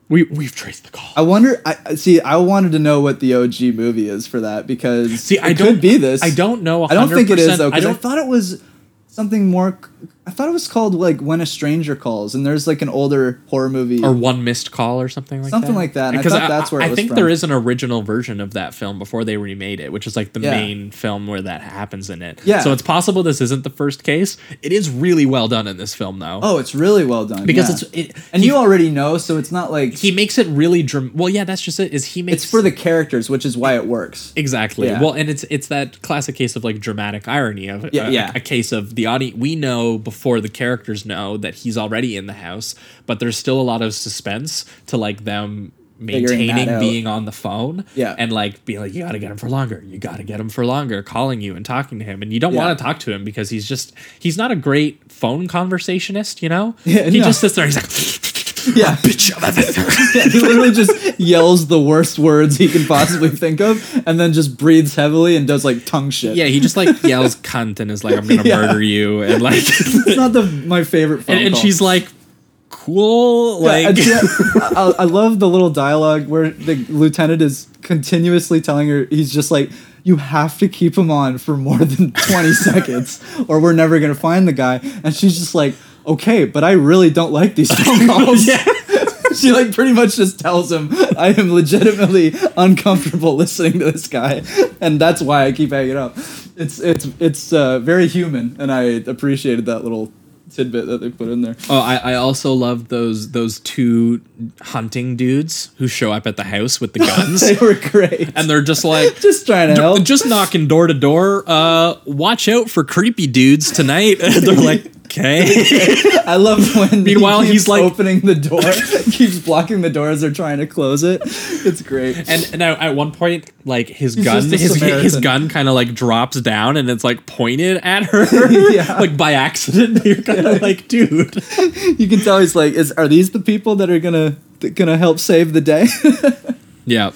we we've traced the call. I wonder. I see. I wanted to know what the OG movie is for that because See, I it don't could be this. I don't know. I don't think it is though I because I, thought it was something more. I thought it was called like When a Stranger Calls, and there's like an older horror movie. or one missed call or something like Something that. like that, and I Because thought that's where it I think from. there is an original version of that film before they remade it, which is like the Yeah. main film where that happens in it. Yeah. So it's possible this isn't the first case. It is really well done in this film though. oh, it's really well done because yeah. it's it, and he, you already know, so it's not like he makes it really dram- well. Yeah, that's just it. Is he makes it's for the characters, which is why it works. Exactly. Yeah. Well, and it's it's that classic case of like dramatic irony of Yeah, uh, a, yeah. a case of the audience. We know before the characters know that he's already in the house, but there's still a lot of suspense to like them maintaining being on the phone. Yeah. and like being like, you gotta get him for longer. You gotta get him for longer, calling you and talking to him, and you don't Yeah. want to talk to him because he's just he's not a great phone conversationist. You know, Yeah, he no. just sits there. He's like, Yeah. bitch. Yeah, he literally just yells the worst words he can possibly think of, and then just breathes heavily and does like tongue shit. Yeah, he just like yells cunt and is like, I'm gonna Yeah. murder you, and like. it's not the my favorite. And, and she's like cool like yeah, I, I love the little dialogue where the lieutenant is continuously telling her he's just like you have to keep him on for more than 20 seconds or we're never to find the guy and she's just like okay but i really don't like these phone calls. Yeah. she like pretty much just tells him i am legitimately uncomfortable listening to this guy and that's why i keep hanging up. It's it's it's uh, very human and i appreciated that little tidbit that they put in there. Oh I, I also love those those two hunting dudes who show up at the house with the guns. they were great. And they're just like just trying to help. just knocking door to door uh watch out for creepy dudes tonight. They're like okay I love when Meanwhile, he keeps he's like- opening the door, keeps blocking the door as they're trying to close it. It's great. and, and at one point like his He's gun his, his gun kind of like drops down and it's like pointed at her Yeah. like by accident you're kind of like dude you can tell he's like, "Is are these the people that are gonna that gonna help save the day?" yeah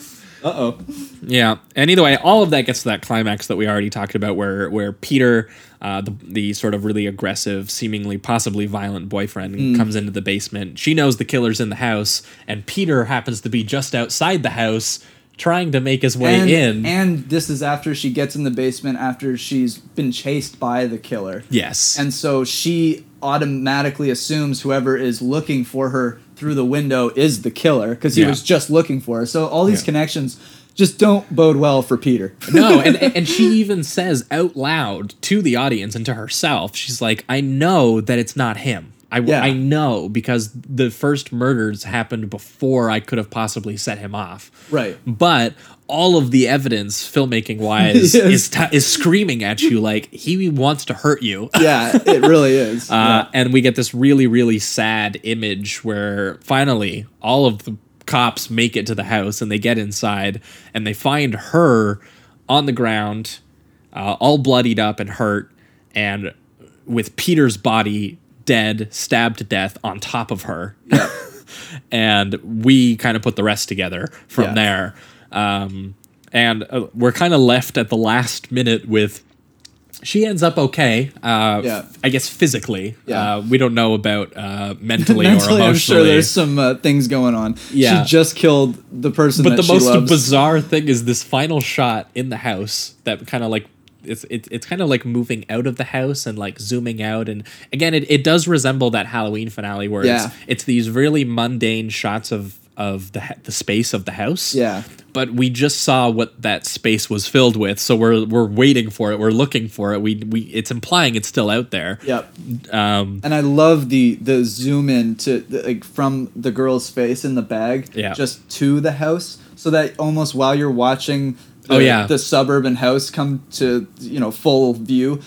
uh oh. Yeah, and either way, all of that gets to that climax that we already talked about, where where Peter, uh, the the sort of really aggressive, seemingly possibly violent boyfriend, Mm. comes into the basement. She knows the killer's in the house, and Peter happens to be just outside the house, trying to make his way And, in. and this is after she gets in the basement after she's been chased by the killer. yes, And so she automatically assumes whoever is looking for her through the window is the killer because he Yeah. was just looking for her. So all these Yeah. connections just don't bode well for Peter. no, and and she even says out loud to the audience and to herself, she's like, "I know that it's not him." I, Yeah. I know because the first murders happened before I could have possibly set him off. Right. But all of the evidence, filmmaking wise, Yes. is t- is screaming at you like he wants to hurt you. yeah, it really is. Uh, and we get this really, really sad image where finally all of the cops make it to the house and they get inside and they find her on the ground, uh, all bloodied up and hurt, and with Peter's body dead, stabbed to death on top of her. and we kind of put the rest together from Yeah. there. Um, and uh, we're kind of left at the last minute with she ends up okay. Uh, Yeah. I guess physically. Yeah. Uh, we don't know about uh, mentally, or emotionally. I'm sure there's some uh, things going on. Yeah. She just killed the person but the most loves. bizarre thing is this final shot in the house that kind of like it's it, it's kind of like moving out of the house and like zooming out and again it, it does resemble that Halloween finale where Yeah. it's it's these really mundane shots of of the the space of the house Yeah. but we just saw what that space was filled with so we're we're waiting for it we're looking for it we we it's implying it's still out there Yep. um And I love the the zoom in to the, like from the girl's face in the bag, Yeah. just to the house, so that almost while you're watching, the, Oh, yeah. the suburban house come to you know full view,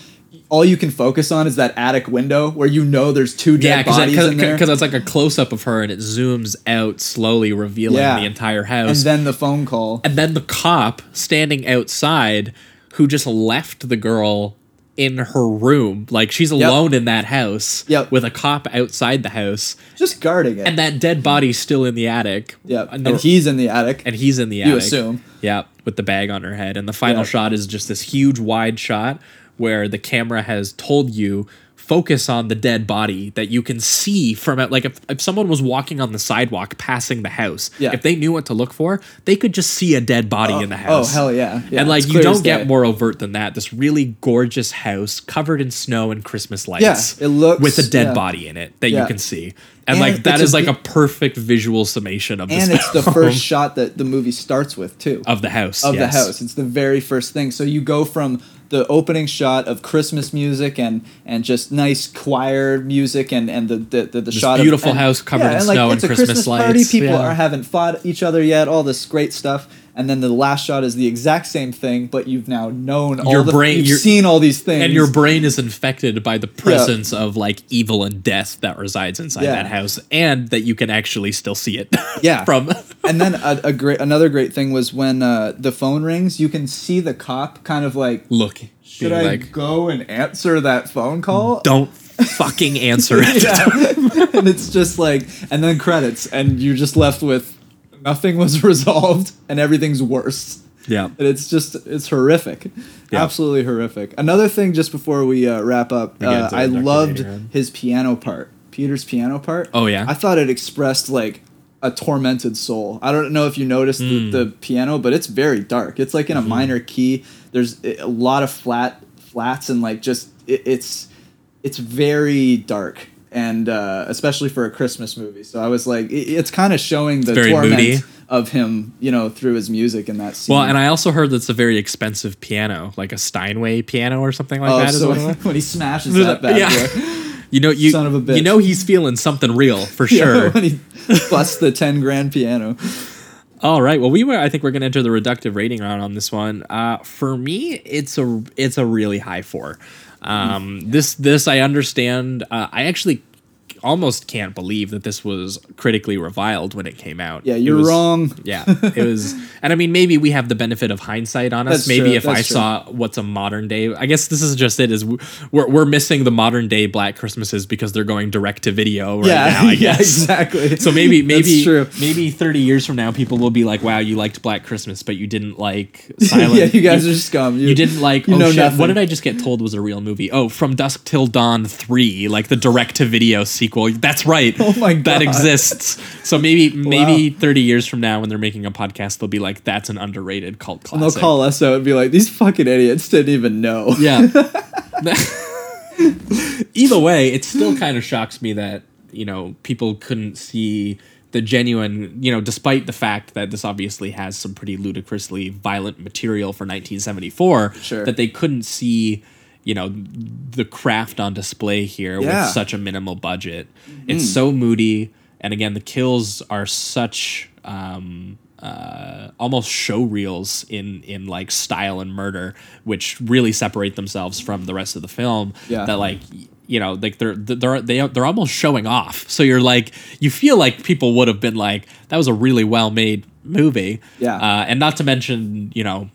all you can focus on is that attic window where you know there's two dead yeah, bodies in there, because it's like a close up of her, and it zooms out slowly, revealing Yeah. the entire house. and then the phone call. and then the cop standing outside who just left the girl in her room like she's alone in that house Yep. with a cop outside the house just guarding it. and that dead body's still in the attic yep. and, And he's in the attic. and he's in the attic. You assume. yeah with the bag on her head and the final Yeah. shot is just this huge wide shot where the camera has told you focus on the dead body that you can see from it like if, if someone was walking on the sidewalk passing the house Yeah. if they knew what to look for they could just see a dead body in the oh, oh, house. Oh hell yeah! yeah and like you don't get more overt than that this really gorgeous house covered in snow and christmas lights yeah, it looks- with a dead yeah. body in it that you can see and, And like that is a like a perfect visual summation of this and it's the first shot that the movie starts with too. of the house of yes. the house. It's the very first thing. So you go from the opening shot of Christmas music and and just nice choir music and and the the, the, the shot beautiful of, and- house covered in and, snow and it's a Christmas lights. party. People yeah. are haven't fought each other yet. All this great stuff. And then the last shot is the exact same thing, but you've now known all Your the, brain- You've seen all these things, and your brain is infected by the presence of like evil and death that resides inside Yeah. that house and that you can actually still see it Yeah. from and then a, a great another great thing was when uh, the phone rings, you can see the cop kind of like, look should I like go and answer that phone call? don't fucking answer it and it's just like and then credits and you're just left with nothing was resolved and everything's worse. Yeah. And it's just it's horrific. Yeah. absolutely horrific. Another thing just before we uh, wrap up uh, i Dr. loved his piano part. Peter's piano part? Oh, yeah? i thought it expressed like a tormented soul. I don't know if you noticed Hmm. the, the piano but it's very dark. It's like in a Mm-hmm. minor key. There's a lot of flat flats and like just it, it's it's very dark and uh, especially for a Christmas movie. So I was like, it, it's kind of showing the torment moody. of him, you know, through his music in that scene. well and i also heard that's a very expensive piano like a steinway piano or something like oh, that so what when he smashes that Yeah. you know you Son of a bitch. you know he's feeling something real for Yeah, sure when he busts the ten grand piano. All right. Well, we were. I think we're gonna enter the reductive rating round on this one. Uh, for me, it's a it's a really high four. Um, this this I understand. Uh, I actually almost can't believe that this was critically reviled when it came out. Yeah, you're was- wrong. Yeah, it was, and I mean, maybe we have the benefit of hindsight on us. That's maybe true, if I true. saw what's a modern day, I guess this is just it. Is we're we're missing the modern day Black Christmases because they're going direct to video right yeah, now. I yeah, exactly. so maybe maybe maybe 30 years from now people will be like wow you liked black christmas but you didn't like silent yeah, you guys are scum. you didn't like you oh know shit nothing. what did i just get told was a real movie oh from dusk till dawn 3 like the direct to video sequel that's right Oh my god, that exists so maybe maybe 30 years from now when they're making a podcast they'll be like that's an underrated cult classic." And they'll call us out and be like, these fucking idiots didn't even know. yeah. Either way, it still kind of shocks me that, you know, people couldn't see the genuine, you know, despite the fact that this obviously has some pretty ludicrously violent material for 1974, Sure. that they couldn't see, you know, the craft on display here Yeah. with such a minimal budget. It's so moody. And again, the kills are such um, uh, almost show reels in in like style and murder, which really separate themselves from the rest of the film. Yeah. That like you know like they're they're they're they're almost showing off. So you're like you feel like people would have been like that was a really well made movie. Yeah. Uh, and not to mention you know.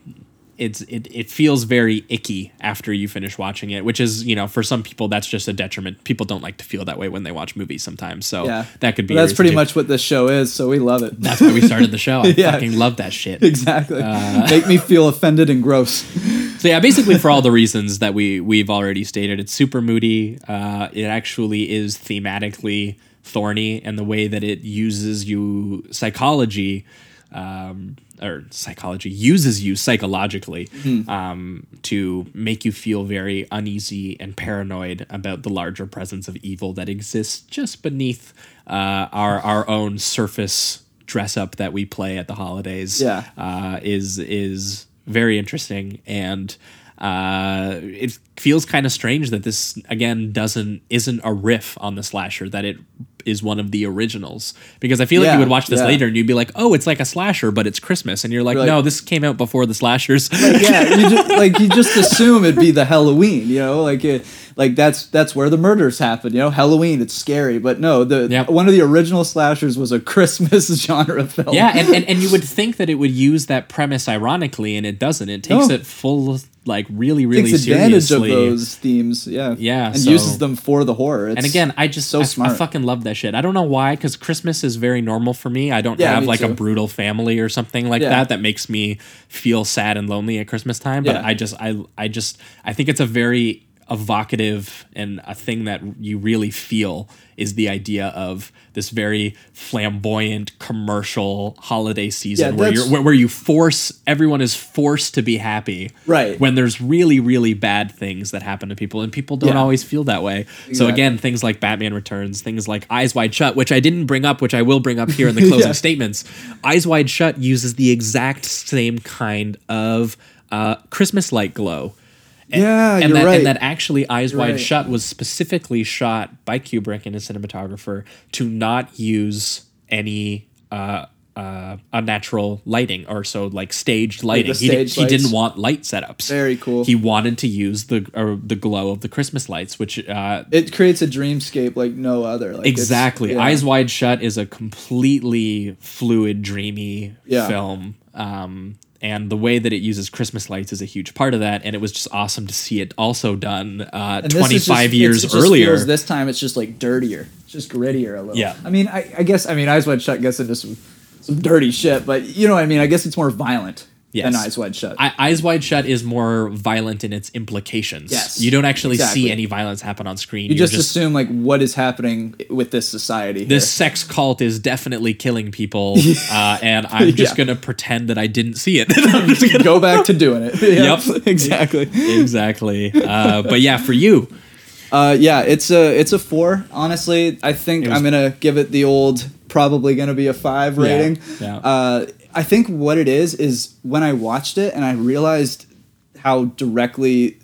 It's it, it feels very icky after you finish watching it, which is you know for some people that's just a detriment. People don't like to feel that way when they watch movies sometimes, so Yeah, that could be. A that's pretty too. much what this show is, so we love it. That's why we started the show. I Yeah. fucking love that shit. exactly. Uh, Make me feel offended and gross. So yeah, basically for all the reasons that we we've already stated, it's super moody. Uh, it actually is thematically thorny, and the way that it uses you psychology. Um, or psychology uses you psychologically um, to make you feel very uneasy and paranoid about the larger presence of evil that exists just beneath uh, our our own surface dress up that we play at the holidays Yeah. uh, is is very interesting and uh, it feels kind of strange that this again doesn't isn't a riff on the slasher that it is one of the originals because I feel like you would watch this yeah. later and you'd be like oh it's like a slasher but it's Christmas and you're like, You're like- no this came out before the slashers yeah, you just, like you just assume it'd be the Halloween, you know, like it, like that's that's where the murders happen, you know. Halloween, it's scary, but no, the Yep. one of the original slashers was a Christmas genre film. yeah and, and, and you would think that it would use that premise ironically and it doesn't it takes No. it full like really really takes advantage seriously. of those themes, yeah, Yeah, and so- uses them for the horror. It's And again, I just so I, smart. I fucking love that shit. I don't know why, because Christmas is very normal for me. I don't Yeah, have like a brutal family or something like Yeah. that that makes me feel sad and lonely at Christmas time. But Yeah. I just I I just I think it's a very evocative and a thing that you really feel is the idea of this very flamboyant commercial holiday season Yeah, where you're where, where you force everyone is forced to be happy Right. when there's really really bad things that happen to people and people don't Yeah. always feel that way so again things like batman returns things like eyes wide shut which i didn't bring up which i will bring up here in the closing Yeah. statements eyes wide shut uses the exact same kind of uh, christmas light glow and, Yeah, and you're that, right. And that actually, Eyes Wide right. Shut was specifically shot by Kubrick and his cinematographer to not use any uh, uh, unnatural lighting or so like staged lighting. he, did, he, didn't want light setups. Very cool. He wanted to use the or the glow of the Christmas lights, which uh, it creates a dreamscape like no other. Like exactly yeah. eyes wide shut is a completely fluid dreamy Yeah. film um and the way that it uses christmas lights is a huge part of that and it was just awesome to see it also done uh, And this is 25 just- years it earlier this time it's just like dirtier, It's just grittier a little. Yeah. I mean, I, I guess I mean Eyes Wide Shut gets into some some dirty shit, but you know what I mean. I guess it's more violent than Eyes Wide Shut. I, eyes wide shut is more violent in its implications Yes, you don't actually exactly. see any violence happen on screen you You're just, assume like what is happening with this society. this sex cult is definitely killing people uh, and i'm just Yeah. gonna pretend that i didn't see it I'm just gonna- go back to doing it. Yep. exactly. exactly uh, but yeah for you Uh, yeah, it's a it's a four. Honestly, I think was- I'm gonna give it the old probably gonna be a five rating. yeah. Uh, I think what it is is when I watched it and I realized how directly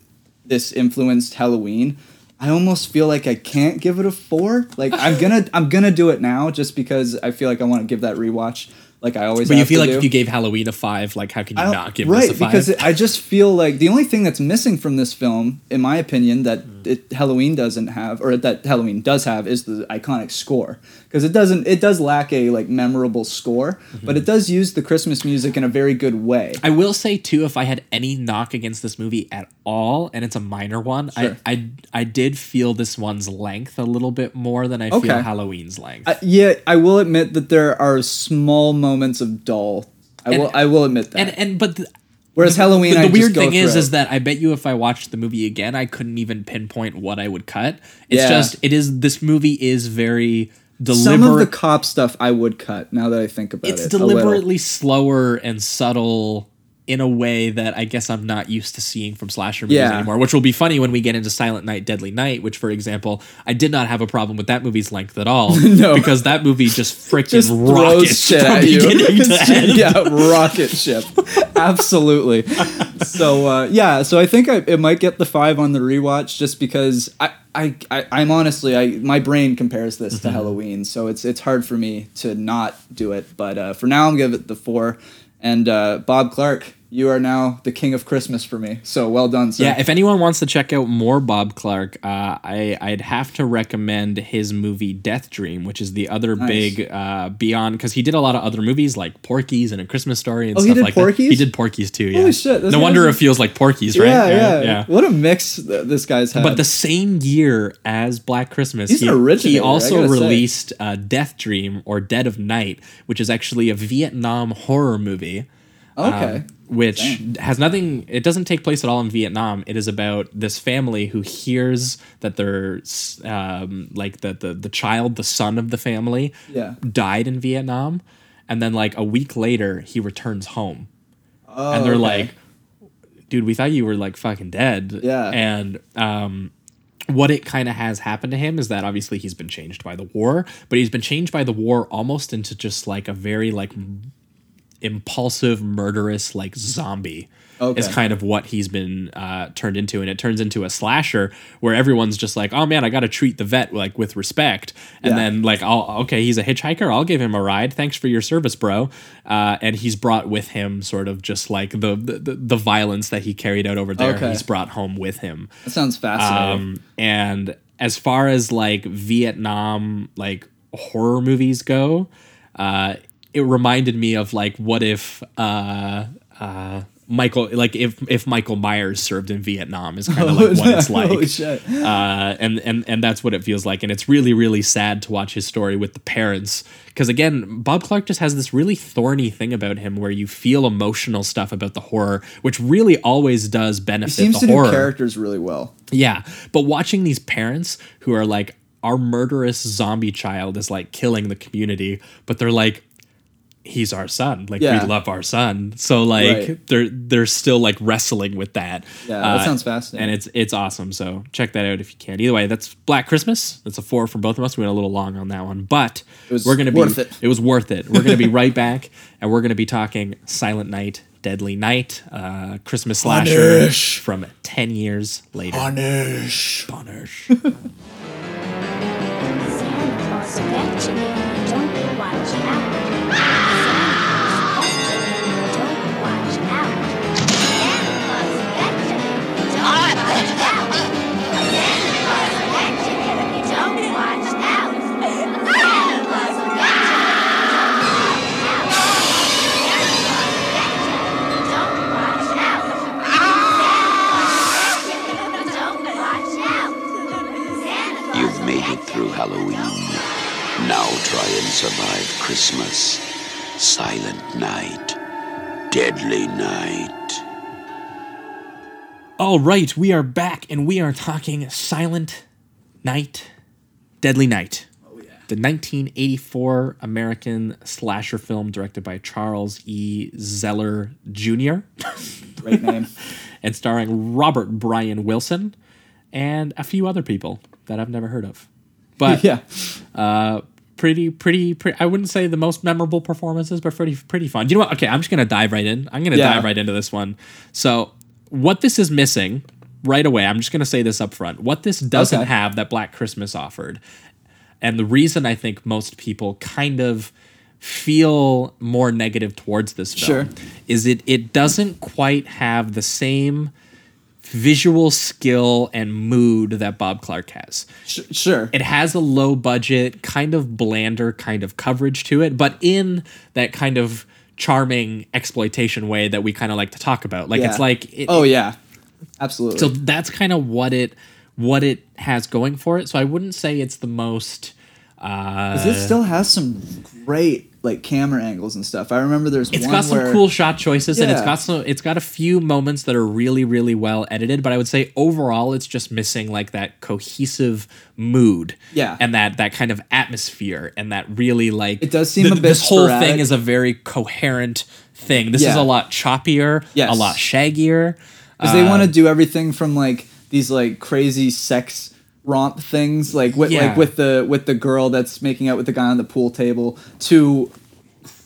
this influenced Halloween. I almost feel like I can't give it a four. Like I'm gonna I'm gonna do it now just because I feel like I want to give that rewatch. Like I always. But you feel to like do. if you gave Halloween a five, like how can you I don't- give right this a five? because I just feel like the only thing that's missing from this film, in my opinion, that. It, Halloween doesn't have, or that Halloween does have, is the iconic score. Because it doesn't, it does lack a like memorable score, Mm-hmm. but it does use the Christmas music in a very good way. I will say too, if I had any knock against this movie at all, and it's a minor one, Sure. I, I I did feel this one's length a little bit more than I Okay. feel Halloween's length. I, yeah, I will admit that there are small moments of dull. I And- will, I will admit that. and and but the, Whereas Halloween, the, I the just weird thing is is that I bet you if I watched the movie again, I couldn't even pinpoint what I would cut. It's Yeah. just it is this movie is very deliberate. some of the cop stuff I would cut. Now that I think about it's it, It's deliberately slower and subtle in a way that I guess I'm not used to seeing from slasher movies Yeah. anymore. Which will be funny when we get into Silent Night, Deadly Night, which, for example, I did not have a problem with that movie's length at all. No. because that movie just freaking just rockets shit at you. beginning to end. yeah, rocket ship. Absolutely. So uh, yeah, so I think I, it might get the five on the rewatch just because I. I, I, I'm honestly, I my brain compares this Mm-hmm. to Halloween, so it's it's hard for me to not do it. But uh, for now, I'm gonna give it the four. And uh, Bob Clark, you are now the king of Christmas for me. So well done, sir. Yeah, if anyone wants to check out more Bob Clark, uh, I, I'd have to recommend his movie Death Dream, which is the other Nice. big uh, beyond because he did a lot of other movies like Porky's and A Christmas Story and Oh, stuff like that. Porky's? He did Porky's too. Yeah. Holy shit, No wonder it feels like Porky's, right? yeah, yeah, What a mix th- this guy's had. But the same year as Black Christmas, He's he, originator, he also released uh, Death Dream or Dead of Night, which is actually a Vietnam horror movie. Okay. um, which has nothing it doesn't take place at all in vietnam it is about this family who hears that their um, like the, the the child the son of the family Yeah. died in vietnam and then like a week later he returns home Oh, and they're okay. like dude we thought you were like fucking dead Yeah. and um what it kind of has happened to him is that obviously he's been changed by the war but he's been changed by the war almost into just like a very like impulsive, murderous, like zombie. Okay. Is kind of what he's been uh, turned into, and it turns into a slasher where everyone's just like, "Oh man, I got to treat the vet like with respect," and Yeah. then like, "Oh, okay, he's a hitchhiker. I'll give him a ride. Thanks for your service, bro." Uh, and he's brought with him sort of just like the, the the violence that he carried out over there. Okay. He's brought home with him. that sounds fascinating. Um, and as far as like Vietnam like horror movies go, uh, it reminded me of like what if uh, uh, Michael, like if if Michael Myers served in Vietnam is kind of like what it's like. Holy shit. uh, and and and that's what it feels like, and it's really really sad to watch his story with the parents because again, Bob Clark just has this really thorny thing about him where you feel emotional stuff about the horror, which really always does benefit He seems the to horror. do characters really well. Yeah, but watching these parents who are like, our murderous zombie child is like killing the community, but they're like, he's our son. Like Yeah. we love our son. So like Right. they're they're still like wrestling with that. Yeah, that Uh, sounds fascinating. And it's it's awesome. So check that out if you can. Either way, that's Black Christmas. That's a four from both of us. We went a little long on that one, but was we're gonna worth be it. it was worth it. We're gonna be right back, and we're gonna be talking Silent Night, Deadly Night, uh, Christmas slasher Punish. from ten years later. Punish. Punish. All right, we are back, and we are talking Silent Night, Deadly Night. Oh yeah. The 1984 American slasher film directed by Charles E. Sellier Jr. Great name. and starring Robert Brian Wilson and a few other people that I've never heard of. But yeah. uh, pretty, pretty, pretty. I wouldn't say the most memorable performances, but pretty, pretty fun. You know what? Okay, I'm just gonna dive right in. I'm gonna Yeah. dive right into this one. So, what this is missing right away, I'm just gonna say this up front. What this doesn't Okay. have that Black Christmas offered, and the reason I think most people kind of feel more negative towards this film Sure. is it it doesn't quite have the same visual skill and mood that Bob Clark has. Sure. It has a low budget, kind of blander kind of coverage to it, but in that kind of charming exploitation way that we kind of like to talk about. Like it's like it, oh yeah. Absolutely. so that's kind of what it what it has going for it. So I wouldn't say it's the most uh it still has some great like camera angles and stuff. I remember there's it's got some where cool shot choices and it's got some it's got a few moments that are really really well edited but i would say overall it's just missing like that cohesive mood Yeah. and that that kind of atmosphere and that really like It does seem a bit this whole sporadic. thing is a very coherent thing this is a lot choppier Yes. a lot shaggier because they want to um, do everything from like these like crazy sex romp things like with Yeah. like with the with the girl that's making out with the guy on the pool table to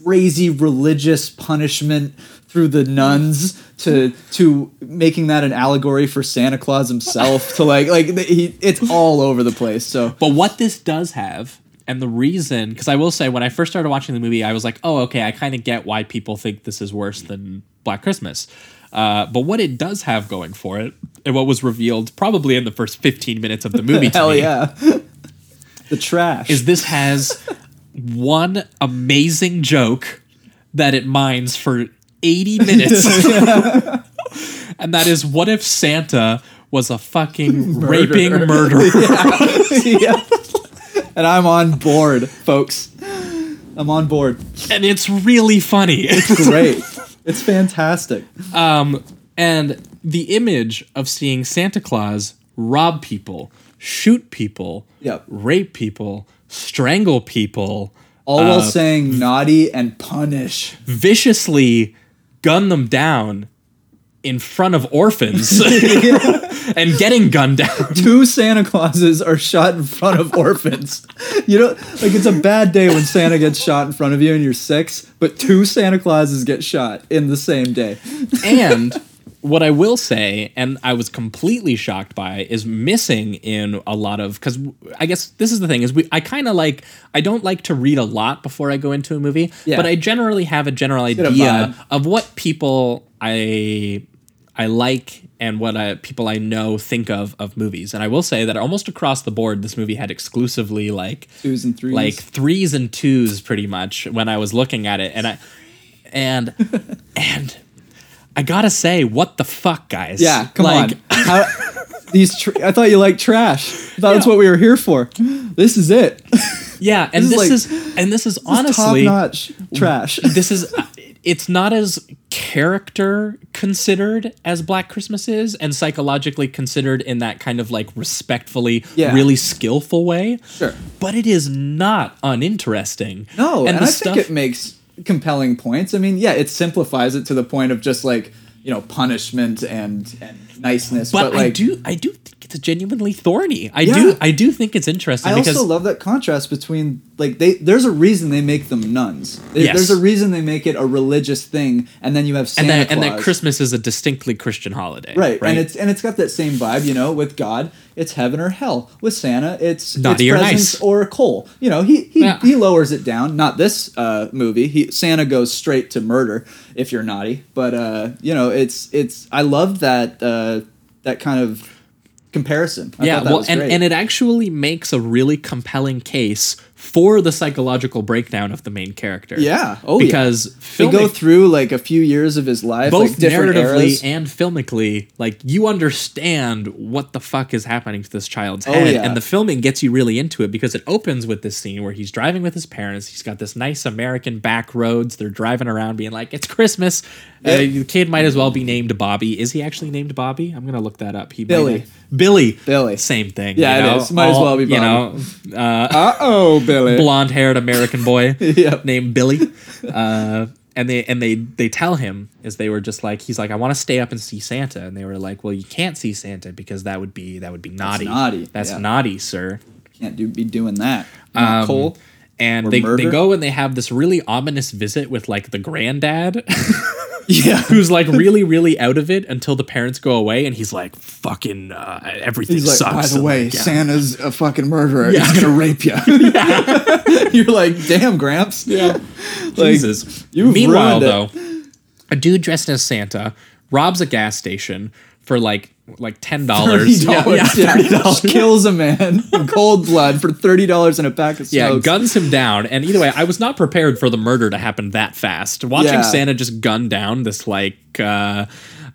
crazy religious punishment through the nuns to to making that an allegory for Santa Claus himself to like like the- he it's all over the place so But what this does have, and the reason, because I will say, when I first started watching the movie, I was like, oh, okay, I kind of get why people think this is worse than Black Christmas. Uh, but what it does have going for it, and what was revealed probably in the first 15 minutes of the movie to hell me, yeah the trash is this has one amazing joke that it mines for 80 minutes. and that is what if Santa was a fucking raping murderer? yeah. And I'm on board, folks. I'm on board. and it's really funny. It's great. It's fantastic. Um, and the image of seeing Santa Claus rob people, shoot people, Yep. rape people, strangle people, All while uh, saying naughty and punish. viciously gun them down in front of orphans and getting gunned down. Two Santa Clauses are shot in front of orphans. You know, like it's a bad day when Santa gets shot in front of you and you're six, but two Santa Clauses get shot in the same day. and what I will say, and I was completely shocked by, is missing in a lot of because I guess this is the thing is we I kind of like I don't like to read a lot before I go into a movie, Yeah. but I generally have a general idea of what people I I like and what I, people I know think of of movies. And I will say that almost across the board, this movie had exclusively like Twos and threes. like threes and twos pretty much when I was looking at it and I and and I gotta say, what the fuck, guys? Yeah, come Like, on. How, these tr- I thought you liked trash. I thought that's what we were here for. This is it. Yeah, and This this, is is, and this is honestly top notch trash. this is it's not as character considered as Black Christmas is, and psychologically considered in that kind of like respectfully, Yeah. really skillful way. Sure. But it is not uninteresting. No, and, the I stuff- think it makes compelling points. I mean, yeah, it simplifies it to the point of just like you know punishment and and niceness. but, But, like, I do I do think it's genuinely thorny. I Yeah. do I do think it's interesting I also love that contrast between like they. There's a reason they make them nuns. They- Yes. There's a reason they make it a religious thing, and then you have and Santa that Claus. and that Christmas is a distinctly Christian holiday. Right, Right. and it's and it's got that same vibe, you know. With God, it's heaven or hell. With Santa, it's Naughty it's or presents nice. or coal. You know, he he, Yeah. he lowers it down. Not this uh, movie. He Santa goes straight to murder if you're naughty. But uh, you know, it's it's. I love that uh, that kind of comparison. I yeah, that well, and, and it actually makes a really compelling case for the psychological breakdown of the main character. yeah, oh because yeah. They go through like a few years of his life, both like different narratively eras. and filmically, like you understand what the fuck is happening to this child's Oh, head, yeah. and the filming gets you really into it because it opens with this scene where he's driving with his parents. He's got this nice American back roads. They're driving around, being like, "It's Christmas." Uh, the kid might as well be named Bobby. Is he actually named Bobby? I'm gonna look that up. He Billy. Billy. Billy. Same thing. Yeah, you know? is. Might as well be You know, uh, oh, Billy. blonde haired American boy Yep. named Billy. Uh, and they and they they tell him as they were just like he's like I want to stay up and see Santa and they were like well you can't see Santa because that would be that would be naughty naughty, that's yeah. naughty sir Can't do be doing that. Um, coal. And Or they, they go and they have this really ominous visit with like the granddad Yeah. who's like really really out of it until the parents go away and he's like fucking uh, everything He's like, sucks by the way, like, yeah. Santa's a fucking murderer. Yeah. He's gonna rape you. You're like, damn, Gramps. Yeah. Like, Jesus. Meanwhile, though, a dude dressed as Santa robs a gas station for like like ten dollars. Yeah, $30. kills a man in cold blood for thirty dollars in a pack of Yeah, guns him down. And either way, I was not prepared for the murder to happen that fast. Watching Yeah. Santa just gun down this like uh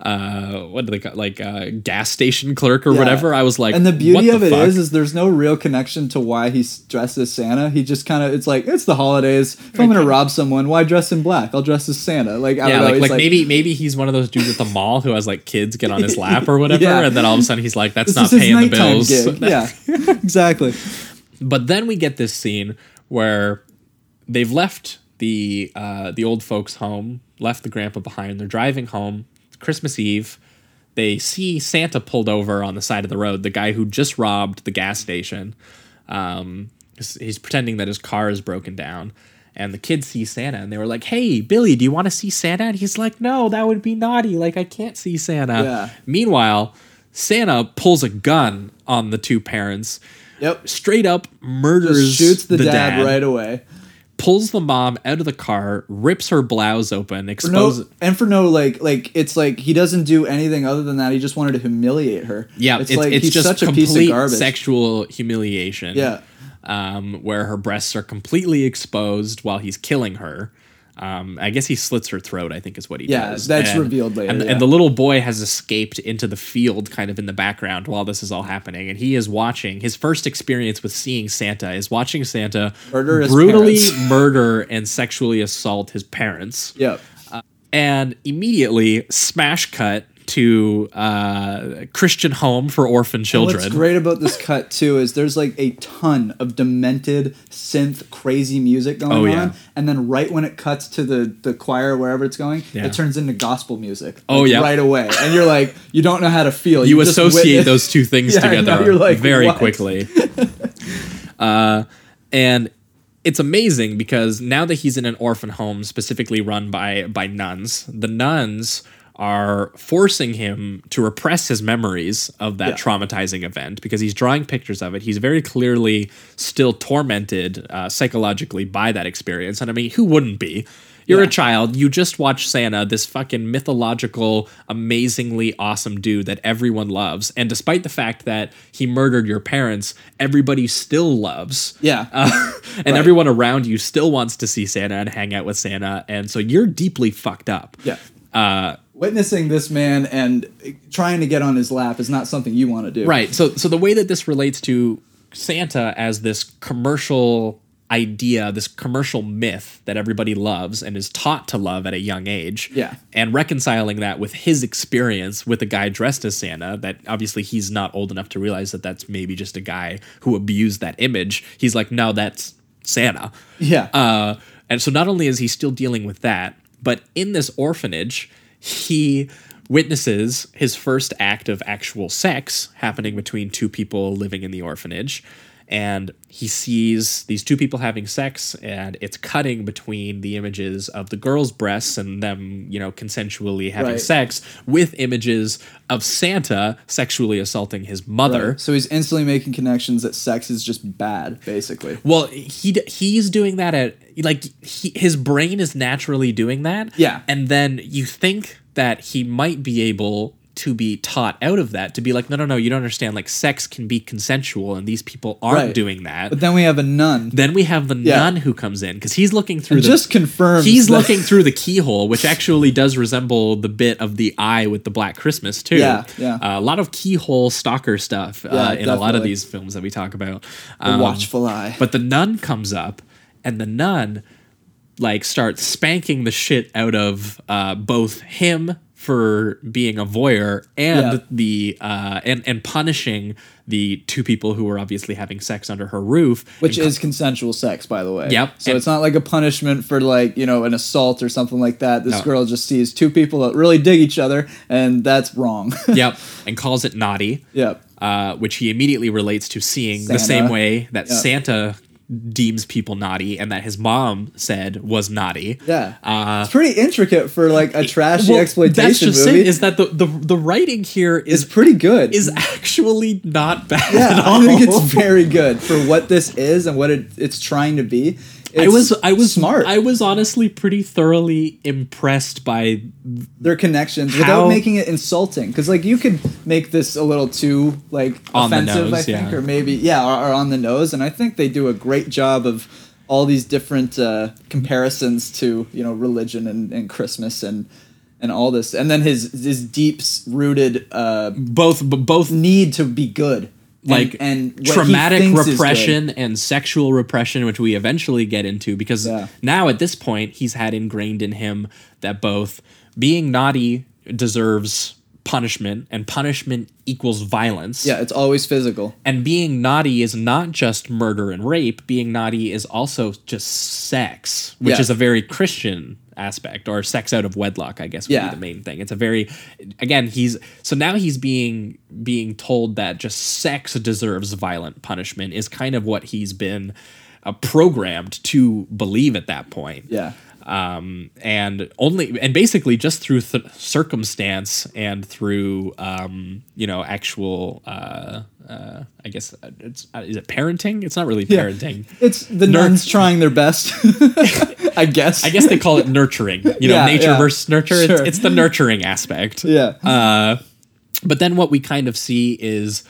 uh what do they call like uh gas station clerk or Yeah. whatever, I was like and the beauty of it fuck? is, is there's no real connection to why he's dressed as Santa. He just kind of, it's like it's the holidays. If I'm gonna rob someone, why dress in black? I'll dress as Santa. Like I yeah, don't know. like, he's like maybe maybe he's one of those dudes at the mall who has like kids get on his lap or whatever, Yeah. and then all of a sudden he's like, "That's this not paying the bills." Yeah, exactly. But then we get this scene where they've left the uh, the old folks' home, left the grandpa behind. They're driving home. Christmas Eve. They see Santa pulled over on the side of the road. The guy who just robbed the gas station. Um, he's, pretending that his car is broken down. And the kids see Santa and they were like, "Hey, Billy, do you want to see Santa?" And he's like, "No, that would be naughty. Like I can't see Santa." Yeah. Meanwhile, Santa pulls a gun on the two parents Yep. straight up murders Just shoots the, dad, right away. Pulls the mom out of the car rips her blouse open exposes no, and for no like like it's like he doesn't do anything other than that. He just wanted to humiliate her. yeah it's, it's, like it's he's just such a complete piece of garbage. sexual humiliation Yeah. um, where her breasts are completely exposed while he's killing her um, I guess he slits her throat. I think is what he Yeah, does. Yeah, that's revealed later, And, yeah. and the little boy has escaped into the field, kind of in the background, while this is all happening. And he is watching. His first experience with seeing Santa is watching Santa Murder brutally murder and sexually assault his parents. Yep. and immediately smash cut to uh, Christian home for orphan children. What's great about this cut too is there's like a ton of demented synth crazy music going Oh, yeah. on, and then right when it cuts to the the choir wherever it's going, Yeah. it turns into gospel music. Oh, yeah. right away, and you're like you don't know how to feel. you just associate those two things Yeah, together you're like, very what? quickly. uh, and it's amazing because now that he's in an orphan home specifically run by by nuns, the nuns are forcing him to repress his memories of that Yeah. traumatizing event because he's drawing pictures of it. He's very clearly still tormented uh, psychologically by that experience. And I mean, who wouldn't be? You're a child. You just watched Santa, this fucking mythological, amazingly awesome dude that everyone loves. And despite the fact that he murdered your parents, everybody still loves. Yeah. Uh, and everyone around you still wants to see Santa and hang out with Santa. And so you're deeply fucked up. Yeah. Uh, witnessing this man and trying to get on his lap is not something you want to do. Right. So so the way that this relates to Santa as this commercial idea, this commercial myth that everybody loves and is taught to love at a young age. Yeah. And reconciling that with his experience with a guy dressed as Santa that obviously he's not old enough to realize that that's maybe just a guy who abused that image. He's like, "No, that's Santa." Yeah. Uh, and so not only is he still dealing with that, but in this orphanage, he witnesses his first act of actual sex happening between two people living in the orphanage. And he sees these two people having sex, and it's cutting between the images of the girl's breasts and them, you know, consensually having Right. sex with images of Santa sexually assaulting his mother. Right. So he's instantly making connections that sex is just bad, basically. Well, he he's doing that at like he, his brain is naturally doing that. Yeah. And then you think that he might be able to be taught out of that to be like, no, no, no, you don't understand. Like, sex can be consensual, and these people aren't Right. doing that. But then we have a nun. then we have the Yeah. nun who comes in because he's looking through And the just confirms He's that- looking through the keyhole, which actually does resemble the bit of the eye with the Black Christmas too. Yeah, yeah. Uh, a lot of keyhole stalker stuff uh, Yeah, in a lot of these films that we talk about. The Um, watchful eye. but the nun comes up, and the nun like starts spanking the shit out of uh, both him for being a voyeur and Yeah. the uh, and and punishing the two people who were obviously having sex under her roof. which is consensual sex, by the way. Yep. So And- it's not like a punishment for like you know an assault or something like that. This No. girl just sees two people that really dig each other, and that's wrong. yep, and calls it naughty. yep. uh, which he immediately relates to seeing the same way that Yeah. Santa deems people naughty and that his mom said was naughty. Yeah. Uh, it's pretty intricate for like a trashy well, exploitation that's just movie. it, is that the, the the writing here is it's pretty good. is actually not bad yeah, at all. I think it's very good for what this is and what it, it's trying to be. I was I was smart. I was honestly pretty thoroughly impressed by their connections without making it insulting. Because like you could make this a little too like offensive, I think, yeah. or maybe yeah, or, or on the nose. And I think they do a great job of all these different uh, comparisons to you know religion and, and Christmas and and all this, and then his his deep rooted uh, both b- both need to be good. And- like and, he traumatic thinks is good. repression and sexual repression which we eventually get into because Yeah. now at this point he's had ingrained in him that both being naughty deserves punishment and punishment equals violence Yeah, it's always physical. and being naughty is not just murder and rape being naughty is also just sex which Yeah. is a very christian aspect or sex out of wedlock i guess would Yeah. be the main thing it's a very again he's so now he's being being told that just sex deserves violent punishment is kind of what he's been uh, programmed to believe at that point Yeah. um, and only and basically just through th- circumstance and through um, you know actual uh, uh, I guess uh, it's uh, is it parenting? It's not really Yeah. parenting. It's the Ner- nuns trying their best. I guess. I guess they call it nurturing. You know, Yeah, nature yeah. versus nurture. It's, it's the nurturing aspect. Yeah. Uh, but then what we kind of see is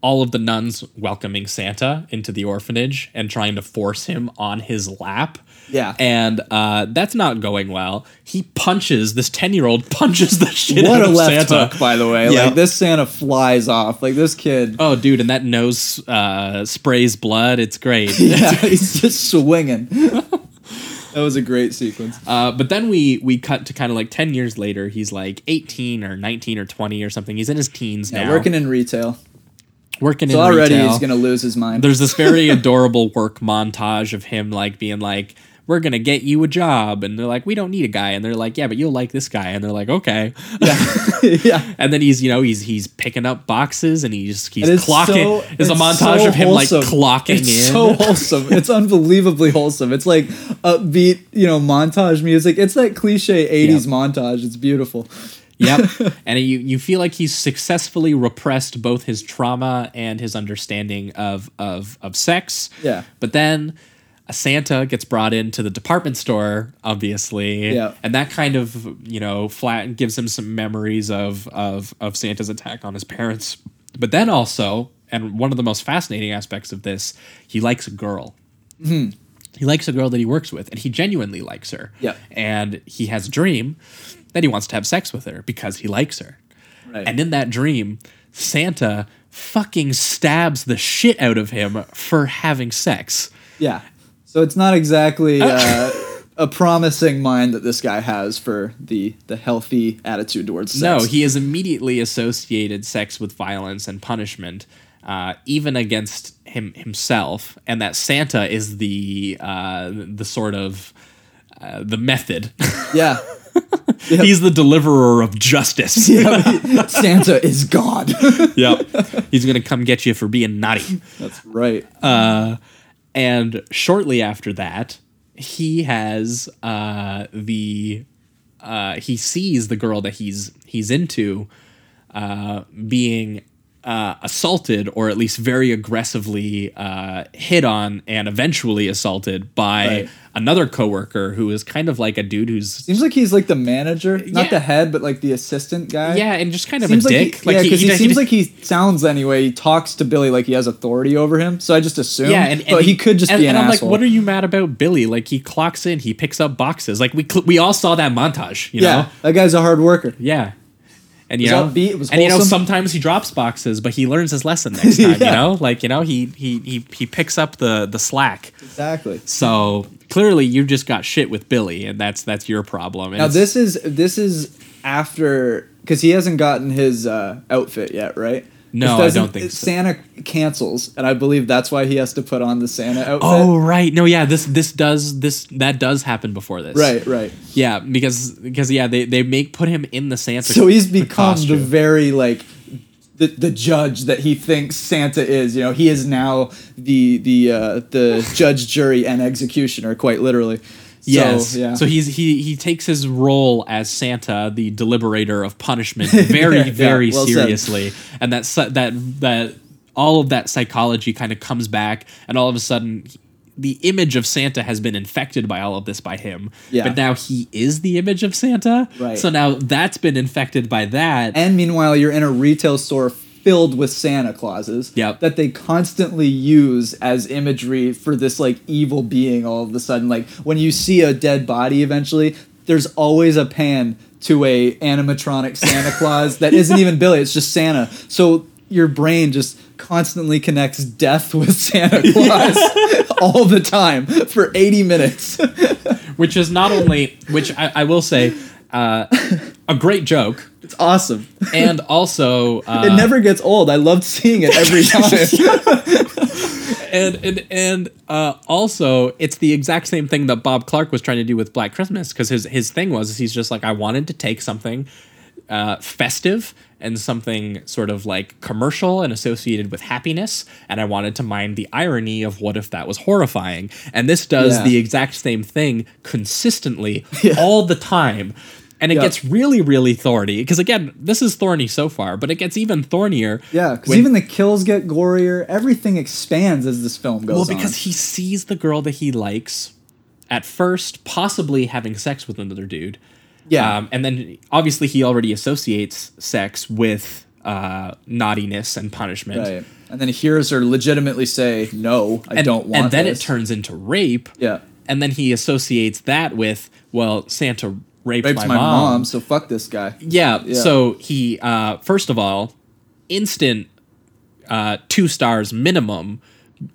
all of the nuns welcoming Santa into the orphanage and trying to force him on his lap. Yeah. And uh, that's not going well. He punches this 10 year old punches the shit what out a of left Santa. hook, by the way. Yeah. Like this Santa flies off. Like this kid. Oh, dude, and that nose uh, sprays blood. It's great. Yeah, he's just swinging. that was a great sequence. Uh, but then we we cut to kind of like 10 years later. He's like 18 or 19 or 20 or something. He's in his teens Yeah, now. working in retail. working So in already retail. he's gonna lose his mind. There's this very adorable work montage of him like being like, "We're gonna get you a job," and they're like, "We don't need a guy," and they're like, "Yeah, but you'll like this guy," and they're like, "Okay." yeah. yeah. And then he's you know he's he's picking up boxes and he's he's And it's clocking. so- There's a montage so of him wholesome. like clocking it's in. so wholesome. It's unbelievably wholesome. It's like upbeat, you know, montage music. It's that cliche '80s Yep. montage. It's beautiful. Yep. and you you feel like he's successfully repressed both his trauma and his understanding of of of sex. Yeah. But then a Santa gets brought into the department store, obviously. Yeah. And that kind of, you know, flat gives him some memories of of of Santa's attack on his parents. But then also, and one of the most fascinating aspects of this, he likes a girl. Hmm. he likes a girl that he works with, and he genuinely likes her. Yeah. And he has a dream that he wants to have sex with her because he likes her. Right. And in that dream, Santa fucking stabs the shit out of him for having sex. Yeah. So it's not exactly uh, a promising mind that this guy has for the the healthy attitude towards sex. No, he has immediately associated sex with violence and punishment, uh, even against him himself, and that Santa is the uh, the sort of uh, the method. Yeah. He's the deliverer of justice. Santa is God. yep. He's gonna come get you for being naughty. That's right. And shortly after that, he has uh, the uh, he sees the girl that he's he's into uh, being uh, assaulted or at least very aggressively uh, hit on and eventually assaulted by Right. another coworker who is kind of like a dude who's Seems like he's like the manager, not Yeah. the head, but like the assistant guy. yeah and just kind of Seems a like dick. he, yeah, because he, does- seems does- like he sounds anyway. He talks to Billy like he has authority over him. So I just assume. yeah, and, and but he, could just and, be an and I'm asshole. like, what are you mad about, Billy? Like he clocks in, he picks up boxes. Like we cl- we all saw that montage, you yeah, know. that guy's a hard worker. Yeah. And you know, upbeat, it was and you know, sometimes he drops boxes, but he learns his lesson next time. You know, like you know, he he he he picks up the the slack. Exactly. So clearly, you just got shit with Billy, and that's that's your problem. And Now this is this is after because he hasn't gotten his uh, outfit yet, right? No, I don't think so. Santa cancels, and I believe that's why he has to put on the Santa outfit. Oh right, no, yeah, this this does this that does happen before this, right, right. Yeah, because because yeah, they they make put him in the Santa. So he's become the very like the, the judge that he thinks Santa is. You know, he is now the the uh, the judge, jury, and executioner, quite literally. So, Yes. yeah. So he's he he takes his role as Santa, the deliberator of punishment, very Yeah, very well said. seriously, and that that that all of that psychology kind of comes back, and all of a sudden. The image of Santa has been infected by all of this by him, Yeah. but now he is the image of Santa. Right. So now that's been infected by that. And meanwhile, you're in a retail store filled with Santa Clauses Yep. that they constantly use as imagery for this like evil being all of a sudden. Like when you see a dead body eventually, there's always a pan to a animatronic Santa Claus that isn't even Billy, it's just Santa. So your brain just constantly connects death with Santa Claus all the time for 80 minutes. which is not only, which I, I will say, uh, a great joke, it's awesome. and also uh, it never gets old. I loved seeing it every time. and and and uh, also it's the exact same thing that Bob Clark was trying to do with Black Christmas because his his thing was he's just like I wanted to take something uh, festive and something sort of like commercial and associated with happiness and I wanted to mind the irony of what if that was horrifying and this does Yeah. the exact same thing consistently Yeah. all the time. And it Yeah. gets really, really thorny. Because again, this is thorny so far, but it gets even thornier. Yeah, because even the kills get gorier. Everything expands as this film goes Well, on. because he sees the girl that he likes at first, possibly having sex with another dude. Yeah. Um, and then obviously he already associates sex with uh, naughtiness and punishment. right, and then he hears her legitimately say, "No, I And, don't want." and then this." it turns into rape. Yeah, And then he associates that with, well, Santa raped, rapes my, my, mom. mom. So fuck this guy. Yeah, Yeah. So he, uh, first of all, instant uh, two stars minimum,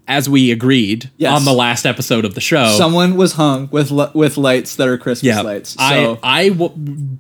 as we agreed Yes. on the last episode of the show. Someone was hung with with lights that are Christmas yeah, lights. So I I w-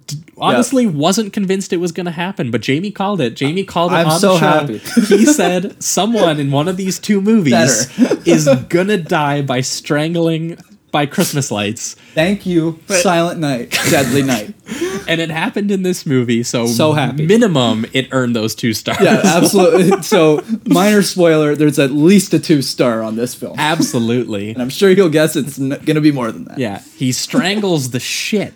d- honestly wasn't convinced it was going to happen, but Jamie called it. Jamie called it I'm on so the show. happy. he said someone in one of these two movies is gonna die by strangling by Christmas lights, thank you, Silent Night, Deadly Night. and it happened in this movie. So So happy. minimum it earned those two stars. Yeah, absolutely. so minor spoiler: there's at least a two star on this film, absolutely. and I'm sure you'll guess it's n- gonna be more than that. Yeah, he strangles the shit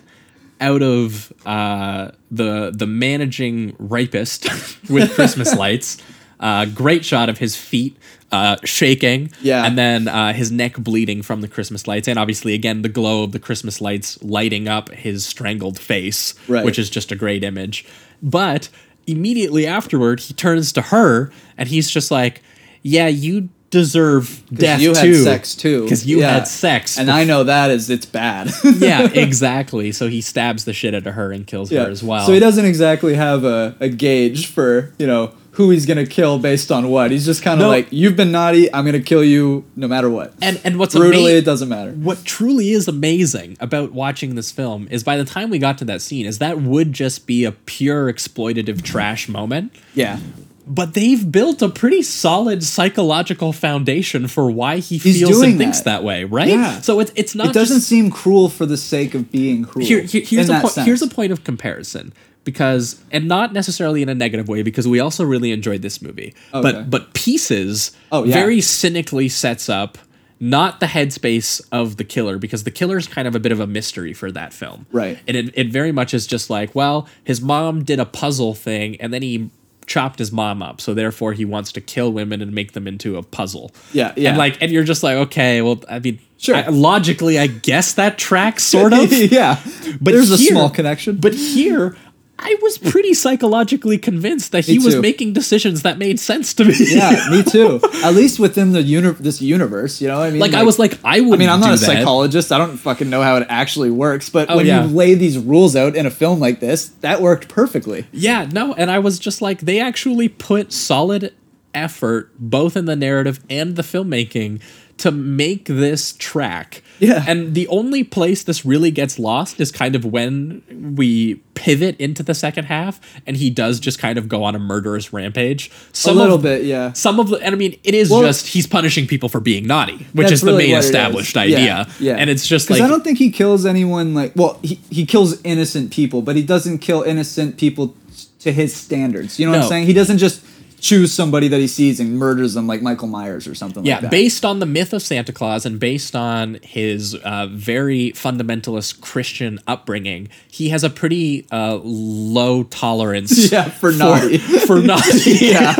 out of uh, the the managing rapist with Christmas lights. Uh, great shot of his feet uh, shaking, Yeah. and then uh, his neck bleeding from the Christmas lights, and obviously again the glow of the Christmas lights lighting up his strangled face, Right. which is just a great image. But immediately afterward, he turns to her and he's just like, "Yeah, you deserve death you had too. sex too. Because you Yeah. had sex. and I know that is it's bad. yeah, exactly. So he stabs the shit out of her and kills her as well. So he doesn't exactly have a, a gauge for, you know, who he's gonna kill based on what. He's just kind of No. like, you've been naughty, I'm gonna kill you no matter what. And and what's Brutally, ama- it doesn't matter. what truly is amazing about watching this film is by the time we got to that scene is that would just be a pure exploitative trash moment Yeah. but they've built a pretty solid psychological foundation for why he He's feels and thinks that. way right Yeah. so it's it's not It doesn't just, seem cruel for the sake of being cruel. here, here- here's a sense. here's a point of comparison because and not necessarily in a negative way because we also really enjoyed this movie oh, Okay. but but pieces Oh, yeah. very cynically sets up not the headspace of the killer because the killer's kind of a bit of a mystery for that film Right. and it, it very much is just like well his mom did a puzzle thing and then he chopped his mom up so therefore he wants to kill women and make them into a puzzle Yeah, yeah. and like and you're just like okay well i mean Sure. I- logically i guess that tracks sort of yeah. but there's a small connection. But here, I was pretty psychologically convinced that he was making decisions that made sense to me. yeah, me too. At least within the uni- this universe, you know what I mean? like, I was like, I would. I mean, I'm not a that. psychologist. I don't fucking know how it actually works. But Oh, when yeah. you lay these rules out in a film like this, that worked perfectly. Yeah, no, and I was just like, they actually put solid effort both in the narrative and the filmmaking to make this track. Yeah. And the only place this really gets lost is kind of when we pivot into the second half and he does just kind of go on a murderous rampage. Some a little of, bit, yeah. Some of the, and I mean, it is Well- just he's punishing people for being naughty, which is the really main what it is. established idea. Yeah, And it's just because like, I don't think he kills anyone like. Well, he he kills innocent people, but he doesn't kill innocent people to his standards. You know what I'm saying? He doesn't just choose somebody that he sees and murders them like Michael Myers or something yeah, like that. Yeah, based on the myth of Santa Claus and based on his uh, very fundamentalist Christian upbringing, he has a pretty uh, low tolerance. Yeah, for naughty. For naughty. yeah,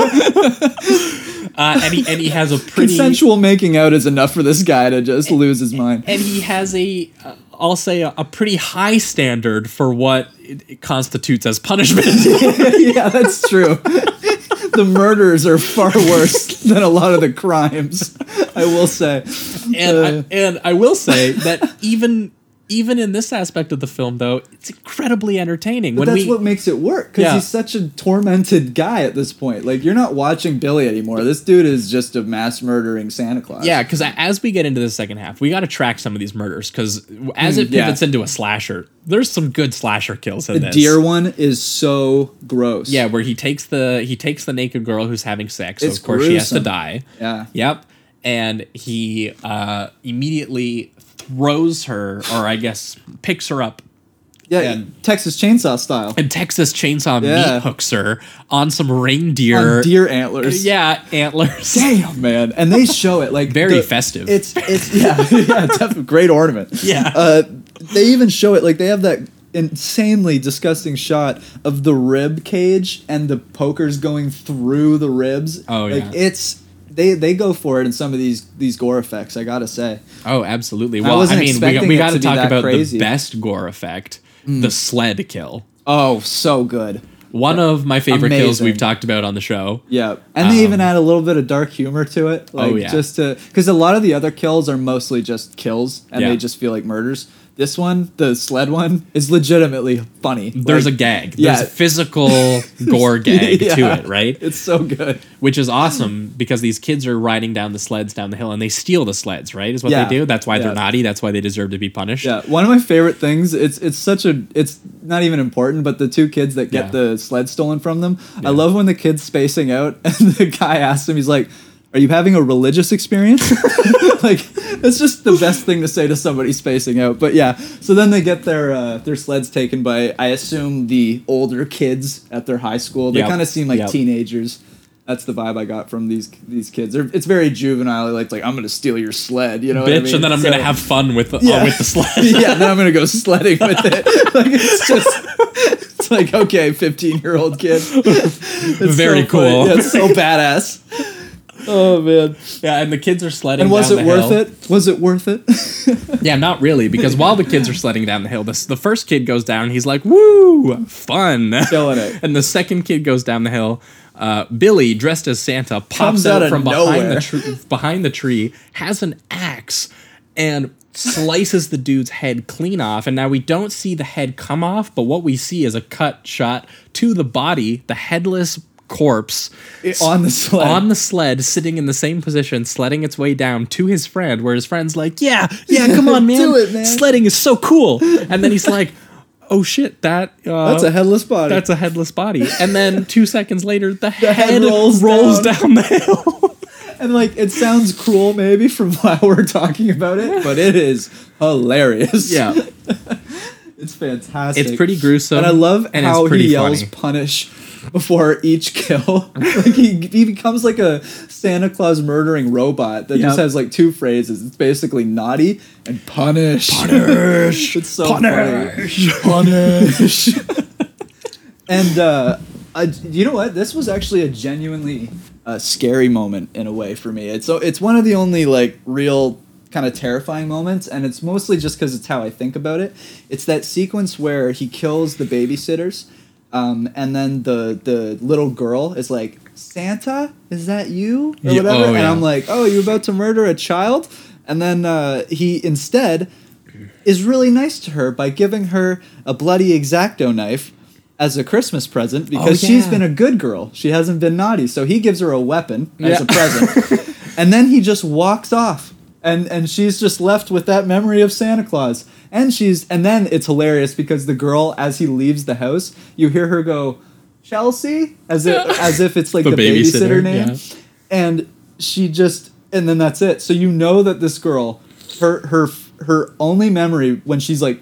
Uh, and he and he has a pretty consensual making out is enough for this guy to just lose his mind. and he has a uh, I'll say a, a pretty high standard for what it, it constitutes as punishment. yeah, that's true. The murders are far worse than a lot of the crimes. I will say. and Uh. I, and I will say that even even in this aspect of the film though, it's incredibly entertaining But that's we what makes it work because Yeah. he's such a tormented guy at this point. Like you're not watching Billy anymore. This dude is just a mass murdering Santa Claus. Yeah, because as we get into the second half, we got to track some of these murders because as it Mm, yeah. pivots into a slasher, there's some good slasher kills in the this. deer one is so gross. yeah, where he takes the he takes the naked girl who's having sex. So It's of course she has to die. Yeah. Yep. And he uh, immediately throws her, or I guess picks her up yeah, and- Texas Chainsaw style. and Texas Chainsaw Yeah. meat hooks her on some reindeer. On deer antlers. Yeah, antlers. Damn, man. And they show it like Very the- festive. It's it's yeah, yeah, definitely great ornament. Yeah. Uh they even show it like they have that insanely disgusting shot of the rib cage and the pokers going through the ribs. Oh, like yeah. it's they they go for it in some of these these gore effects, I gotta say. Oh, absolutely. I Well, I, mean, we got, we got to talk about crazy. the best gore effect, the sled kill. Oh, so good. One of my favorite kills we've talked about on the show. Yeah, and they even add a little bit of dark humor to it, like Um, oh, yeah. just to because a lot of the other kills are mostly just kills, and Yeah. they just feel like murders. This one, the sled one, is legitimately funny. There's Like, a gag. yeah. A physical gore gag to it, right? It's so good. Which is awesome because these kids are riding down the sleds down the hill and they steal the sleds, right? Is what Yeah. they do. That's why Yeah. they're naughty. That's why they deserve to be punished. Yeah, one of my favorite things. It's it's such a it's not even important, but the two kids that get Yeah. the sled stolen from them. I love when the kid's spacing out and the guy asks him, he's like, "Are you having a religious experience?" like it's just the best thing to say to somebody spacing out. But yeah, so then they get their uh, their sleds taken by I assume the older kids at their high school. They Yep. kind of seem like Yep. teenagers. That's the vibe I got from these these kids. They're, it's very juvenile. Like like I'm gonna steal your sled, you know, what I Bitch, mean? and then I'm So- gonna have fun with the, Yeah. uh, with the sled. yeah, then I'm gonna go sledding with it. Like it's just, it's like okay, 15 year old kid. It's Very so funny. cool. Yeah, it's so badass. Oh man! Yeah, and the kids are sledding. And was it worth hill. it? Was it worth it? Yeah, not really, because while the kids are sledding down the hill, this, the first kid goes down. He's like, "Woo, fun!" Killing it. And the second kid goes down the hill. Uh, Billy, dressed as Santa, pops Comes out, out from behind the tree, behind the tree, has an axe, and slices the dude's head clean off. And now we don't see the head come off, but what we see is a cut shot to the body, the headless corpse on the sled. on the sled, sitting in the same position, sledding its way down to his friend, where his friend's like, "Yeah, yeah, come on, man, Do it, man." sledding is so cool." And then he's like, "Oh shit, that uh, That's a headless body. that's a headless body." And then two seconds later, the, head, head rolls, rolls down. the hill. and like it sounds cruel maybe from why we're talking about it, but it is hilarious. yeah, It's fantastic. it's pretty gruesome, And I love and how it's pretty he yells funny. punish before each kill. like he, he becomes like a Santa Claus murdering robot that just has like two phrases. It's basically naughty and punish. Punish. it's so Punish. funny. Punish. and uh, I, you know what? This was actually a genuinely uh, scary moment in a way for me. It's so it's one of the only like real kind of terrifying moments, and it's mostly just because it's how I think about it. It's that sequence where he kills the babysitters, um, and then the the little girl is like, "Santa, is that you?" or Yeah, whatever, oh, and yeah. I'm like, "Oh, you're about to murder a child?" And then uh, he instead is really nice to her by giving her a bloody exacto knife as a Christmas present because Oh, she's yeah. been a good girl. She hasn't been naughty. So he gives her a weapon as a present. and then he just walks off. And and she's just left with that memory of Santa Claus. And she's and then it's hilarious because the girl as he leaves the house, you hear her go, Chelsea? As if as if it's like The the, babysitter, babysitter, name. yeah. And she just and then that's it. So you know that this girl, her her her only memory when she's like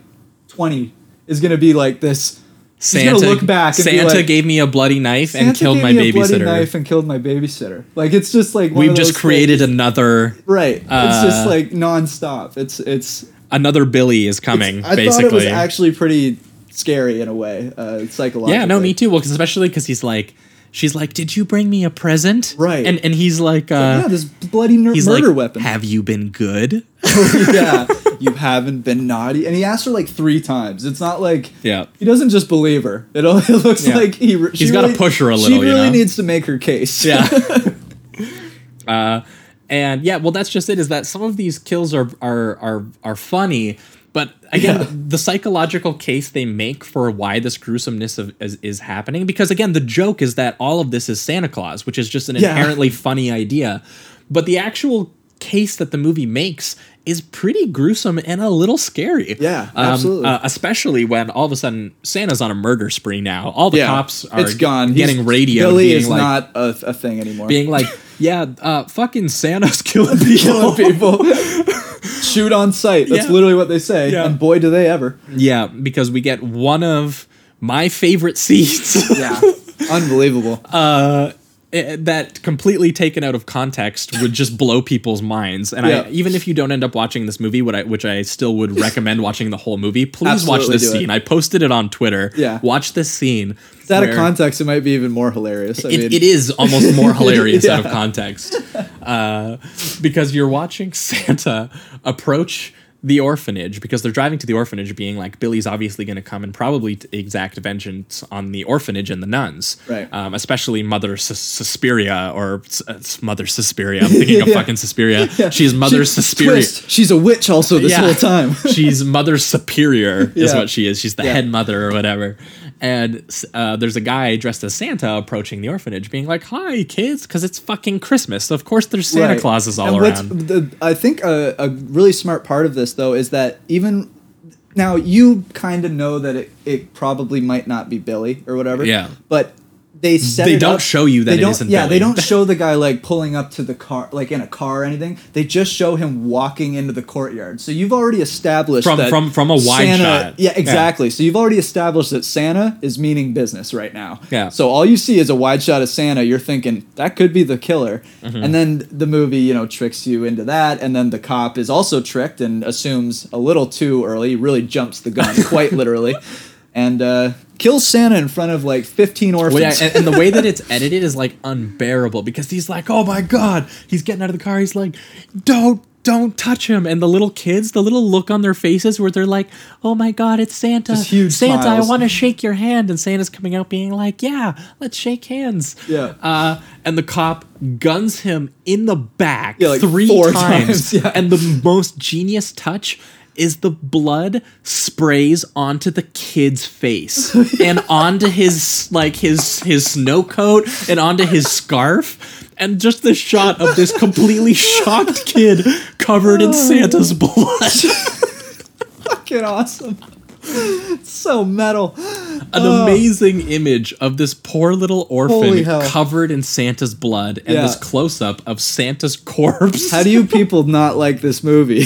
20 is gonna be like this. Santa look back. Santa like, gave me a bloody knife and killed gave my me a bloody babysitter. knife and killed my babysitter. Like it's just like We've just created things- another right. it's uh, just like nonstop. It's it's. another Billy is coming. I basically, thought it was actually pretty scary in a way, uh, psychologically. Yeah, no, me too. Well, 'cause especially because he's like, she's like, "Did you bring me a present?" Right. And and he's like, uh, yeah, this bloody ner- he's murder like, weapon. "Have you been good?" yeah, you haven't been naughty, and he asked her like three times. It's not like Yeah. he doesn't just believe her. It, it looks Yeah. like he. He's she gotta really- push her a She little, you really know? needs to make her case. Yeah. uh, and yeah, well, that's just it. Is that some of these kills are are are are funny, but again, Yeah. the psychological case they make for why this gruesomeness of, is, is happening, because again, the joke is that all of this is Santa Claus, which is just an Yeah. inherently funny idea, but the actual case that the movie makes is pretty gruesome and a little scary. Yeah, Um, absolutely. uh, especially when all of a sudden Santa's on a murder spree now. All the Yeah, cops are it's gone. getting He's- radio. Billy being is like, not a, a thing anymore. being like, yeah, uh, fucking Santa's killing people. killing people. Shoot on sight. That's Yeah. literally what they say. Yeah. And boy, do they ever. Yeah, because we get one of my favorite scenes. Yeah. Unbelievable. uh, eh, that completely taken out of context would just blow people's minds. And Yeah. I, even if you don't end up watching this movie, what I, which I still would recommend watching the whole movie, please watch this do it. scene. I posted it on Twitter. Yeah. watch this scene. It's out of context. It might be even more hilarious. I it, mean, it is almost more hilarious out of context uh, because you're watching Santa approach the orphanage because they're driving to the orphanage being like Billy's obviously going to come and probably t- exact vengeance on the orphanage and the nuns Right. um, especially mother Sus- Suspiria or S- uh, mother Suspiria I'm thinking of fucking Suspiria she's mother She- Suspiria twist, She's a witch also this Yeah. whole time. she's mother superior is Yeah. what she is. She's the Yeah. head mother or whatever. And uh, there's a guy dressed as Santa approaching the orphanage, being like, "Hi, kids," because it's fucking Christmas. Of course, there's Santa Right. Clauses all and around. The, I think a, a really smart part of this though is that even now you kind of know that it, it probably might not be Billy or whatever. Yeah. But they set They don't up- show you that they don't, isn't Yeah, Billy. they don't show the guy like pulling up to the car, like in a car or anything. They just show him walking into the courtyard. So you've already established From- that from- from a wide Santa, shot. Yeah, Yeah. exactly. So you've already established that Santa is meaning business right now. Yeah. So all you see is a wide shot of Santa. You're thinking that could be the killer, Mm-hmm. and then the movie, you know, tricks you into that, and then the cop is also tricked and assumes a little too early, really jumps the gun, quite literally, and uh, kills Santa in front of like 15 orphans. Well, yeah, and, and the way that it's edited is like unbearable because he's like, "Oh my god!" He's getting out of the car. He's like, "Don't don't touch him. And the little kids, the little look on their faces where they're like, oh my God, it's Santa. Santa, smiles. I want to shake your hand. And Santa's coming out being like, yeah, let's shake hands. Yeah. Uh, and the cop guns him in the back Yeah, like three four times. times, yeah. And the most genius touch is the blood sprays onto the kid's face and onto his like his his snow coat and onto his scarf and just the shot of this completely shocked kid covered in oh. Santa's blood. Fucking awesome. It's so metal. An amazing image of this poor little orphan covered in Santa's blood and Yeah. this close up of Santa's corpse. How do you people not like this movie?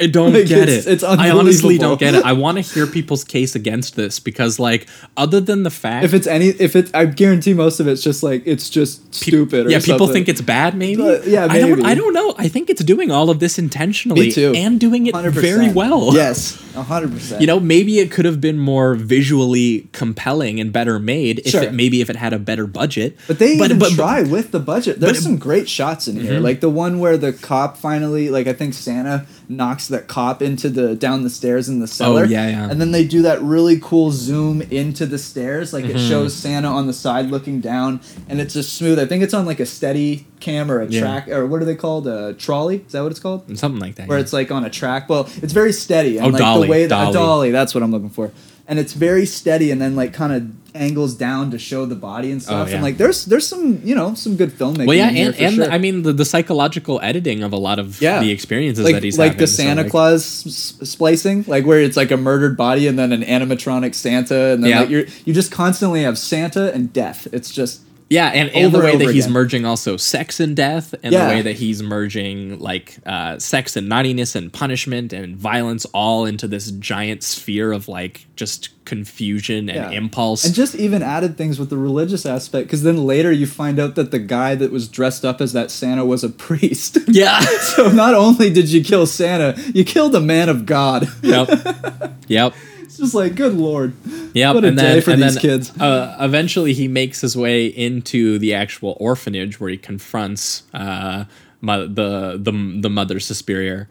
I don't Like, get it's- it. it's I honestly don't get it. I want to hear people's case against this because, like, other than the fact, if it's any, if it's, I guarantee most of it's just like it's just Pe- stupid. Or yeah, people something. think it's bad. Maybe. But, yeah, I don't. maybe. I don't know. I think it's doing all of this intentionally Me too. and doing it 100%. very well. Yes, hundred percent. You know, maybe it could have been more visually compelling and better made if Sure. it maybe if it had a better budget. But they even but- try with the budget. There's but- some great shots in here, mm-hmm. like the one where the cop finally, like I think Santa knocks that cop into the down the stairs in the cellar. Oh, yeah, yeah. And then they do that really cool zoom into the stairs, like Mm-hmm. it shows Santa on the side looking down, and it's just smooth. I think it's on like a steady cam or a Yeah. track or what are they called? A trolley? Is that what it's called? something like that. where yeah. it's like on a track. Well, it's very steady. And Oh, like dolly, the way that dolly. a dolly, that's what I'm looking for. And it's very steady and then like kind of angles down to show the body and oh, stuff. Oh, yeah. And like there's there's some, you know, some good filmmaking. well, yeah, and, and sure. I mean the, the psychological editing of a lot of Yeah. the experiences like, that he's like having. the so, Santa like- Claus splicing, like where it's like a murdered body and then an animatronic Santa, and then Yeah. like you're you just constantly have Santa and death. It's just Yeah, and, and the way that he's again. merging also sex and death, and Yeah. the way that he's merging like uh, sex and naughtiness and punishment and violence all into this giant sphere of like just confusion and Yeah. impulse. And just even added things with the religious aspect, because then later you find out that the guy that was dressed up as that Santa was a priest. yeah. so not only did you kill Santa, you killed a man of God. yep. Yep. It's just like, good lord. Yep. What a and day then, for and these then, kids. Uh, eventually, he makes his way into the actual orphanage where he confronts uh, the the the mother superior.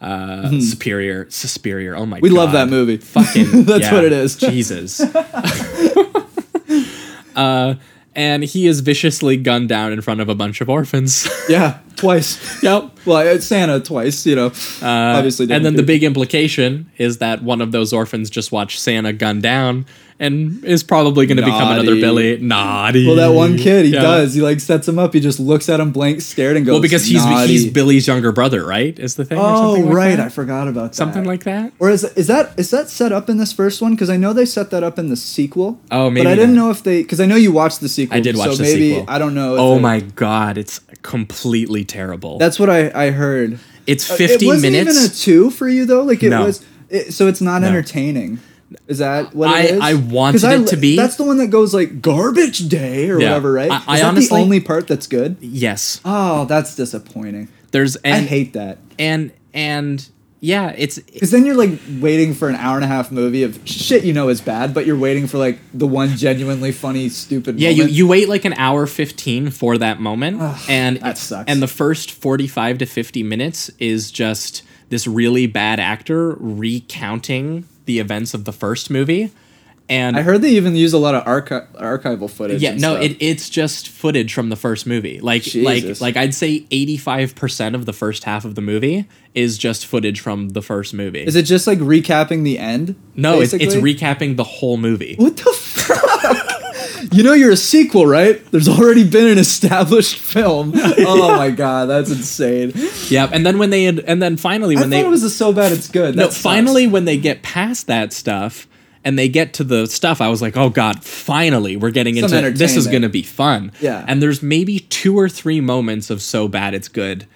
Uh, superior, superior. Oh my! Mm-hmm. We God. love that movie. Fucking, That's yeah, what it is. Jesus. uh, and he is viciously gunned down in front of a bunch of orphans. Yeah, twice. yep. well, it's Santa twice, you know. Obviously, Uh, and then the big implication is that one of those orphans just watched Santa gun down and is probably going to become another Billy. Naughty. Well, that one kid, he Yeah. does. He like sets him up. He just looks at him blank, scared, and goes. Well, because he's "Naughty." he's Billy's younger brother, right? Is the thing? or Oh, something like right. that? I forgot about that. something like that. Or is is that is that set up in this first one? Because I know they set that up in the sequel. Oh, maybe But I didn't not. know if they because I know you watched the sequel. I did watch so the maybe, sequel. I don't know. Oh they- my god, it's completely terrible. That's what I I heard. it's Uh, 50 it wasn't minutes. even a two for you though. Like it No. was. It, so it's not No. entertaining. Is that what I- it is? I wanted 'Cause it to be. That's the one that goes like garbage day or Yeah. whatever, right? I- Is that honestly- the only part that's good? yes. Oh, that's disappointing. There's and I hate that. and and yeah, it's Because then you're like waiting for an hour and a half movie of shit you know is bad, but you're waiting for like the one genuinely funny, stupid. Yeah, you, moment. you wait like an hour 15 for that moment. and that sucks. And the first 45 to 50 minutes is just this really bad actor recounting the events of the first movie. And I heard they even use a lot of archi- archival footage. yeah, no, it, it's just footage from the first movie. Like Jesus. like like I'd say 85% of the first half of the movie is just footage from the first movie. is it just like recapping the end? no, it's, it's recapping the whole movie. What the fuck? you know you're a sequel, right? There's already been an established film. Oh my god, that's insane. Yep. And then when they had, and then finally I when thought they it was so bad it's good. no, sucks. finally when they get past that stuff and they get to the stuff, I was like, oh god, finally we're getting Some into this is going to be fun. Yeah. And there's maybe two or three moments of so bad it's good.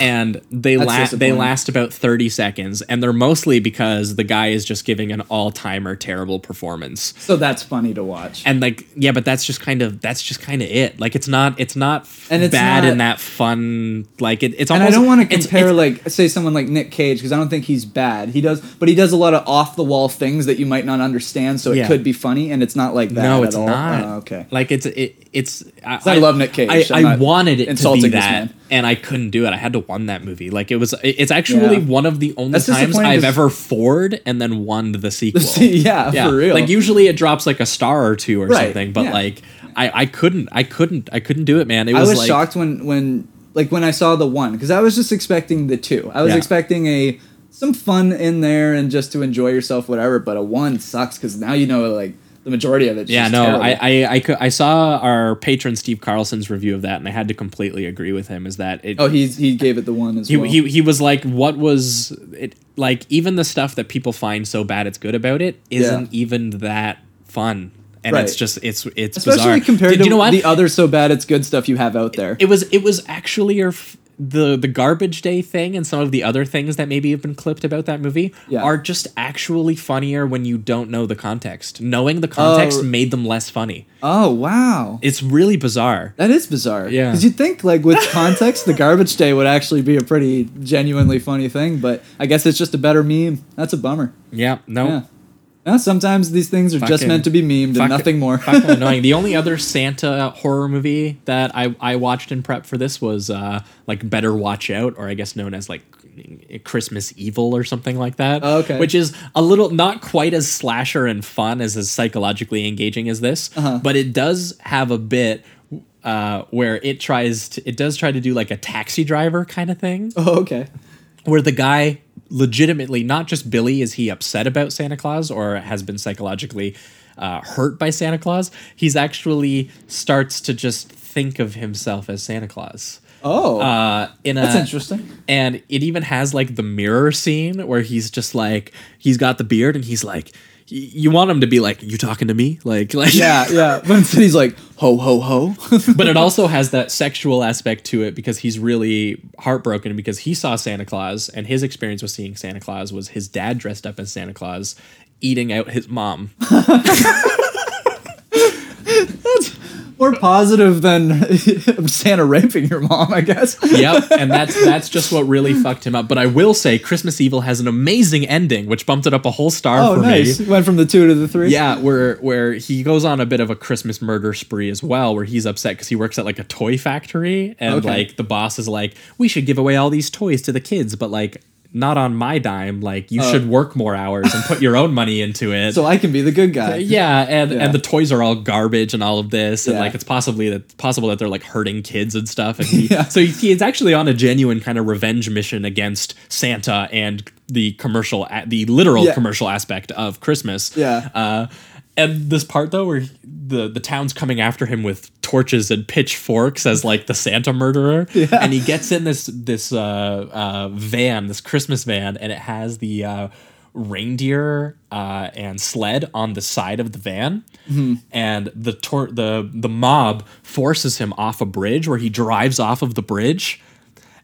And they last they last about 30 seconds and they're mostly because the guy is just giving an all-timer terrible performance. So that's funny to watch. And like yeah, but that's just kind of that's just kind of it. Like it's not it's not And it's bad not- in that fun like it, it's and almost I don't want to compare it's- like say someone like Nick Cage because I don't think he's bad. He does, but he does a lot of off the wall things that you might not understand. So it Yeah. could be funny, and it's not like that. No, at it's all. not. Oh, okay. Like it's it, it's. I, I love Nick Cage. I, I wanted it to be that, man. And I couldn't do it. I had to one that movie. Like it was, it's actually Yeah. one of the only That's times I've ever forward and then one the sequel. yeah, for real. Like usually it drops like a star or two or Right, something, but yeah. like I, I couldn't, I couldn't, I couldn't do it, man. It I was, was like, shocked when when like when I saw the one because I was just expecting the two. I was Yeah. expecting a some fun in there and just to enjoy yourself, whatever. But a one sucks because now you know like the majority of it. Yeah, no, I, I, I, I saw our patron Steve Carlson's review of that, and I had to completely agree with him. Is that it? oh he's he gave it the one as he, well. he, he was like, what was it like? Even the stuff that people find so bad it's good about it isn't even that fun, and it's just it's it's Especially bizarre. compared Did to you know what? the other so bad it's good stuff you have out there. it was it was actually your f- the the garbage day thing and some of the other things that maybe have been clipped about that movie Yeah. are just actually funnier when you don't know the context. Knowing the context Oh. made them less funny. oh wow. It's really bizarre. That is bizarre. Yeah. Because you'd think, like, with context, the garbage day would actually be a pretty genuinely funny thing, but I guess it's just a better meme. That's a bummer. Yeah, no. Yeah. Sometimes these things are just meant to be memed and nothing more. fucking annoying. The only other Santa horror movie that I, I watched in prep for this was uh, like Better Watch Out, or I guess known as like Christmas Evil or something like that. Oh, okay. Which is a little not quite as slasher and fun as as psychologically engaging as this, Uh-huh. but it does have a bit. Uh, where it tries to, it does try to do like a taxi driver kind of thing oh, okay. where the guy legitimately not just billy is he upset about santa claus or has been psychologically uh, hurt by santa claus he's actually starts to just think of himself as santa claus Oh, uh, in a, that's interesting. and it even has like the mirror scene where he's just like he's got the beard and he's like you want him to be like you talking to me like like Yeah, yeah. But instead he's like, ho, ho, ho. but it also has that sexual aspect to it because he's really heartbroken because he saw Santa Claus and his experience with seeing Santa Claus was his dad dressed up as Santa Claus eating out his mom. More positive than Santa raping your mom, I guess. yep, and that's that's just what really fucked him up. But I will say Christmas Evil has an amazing ending which bumped it up a whole star Oh, for nice. me. Went from the two to the three. Yeah, where where he goes on a bit of a Christmas murder spree as well, where he's upset because he works at like a toy factory, and Okay. like the boss is like, "We should give away all these toys to the kids, but like not on my dime. Like you should work more hours and put your own money into it." So I can be the good guy. yeah, and Yeah. and the toys are all garbage and all of this, and Yeah. like it's possibly that possible that they're like hurting kids and stuff. And he, Yeah. so he, he's actually on a genuine kind of revenge mission against Santa and the commercial, the literal commercial aspect of Christmas. Yeah. Uh, and this part though, where the the town's coming after him with torches and pitchforks as like the Santa murderer, and he gets in this this uh, uh, van, this Christmas van, and it has the uh, reindeer uh, and sled on the side of the van, and the tor- the the mob forces him off a bridge where he drives off of the bridge.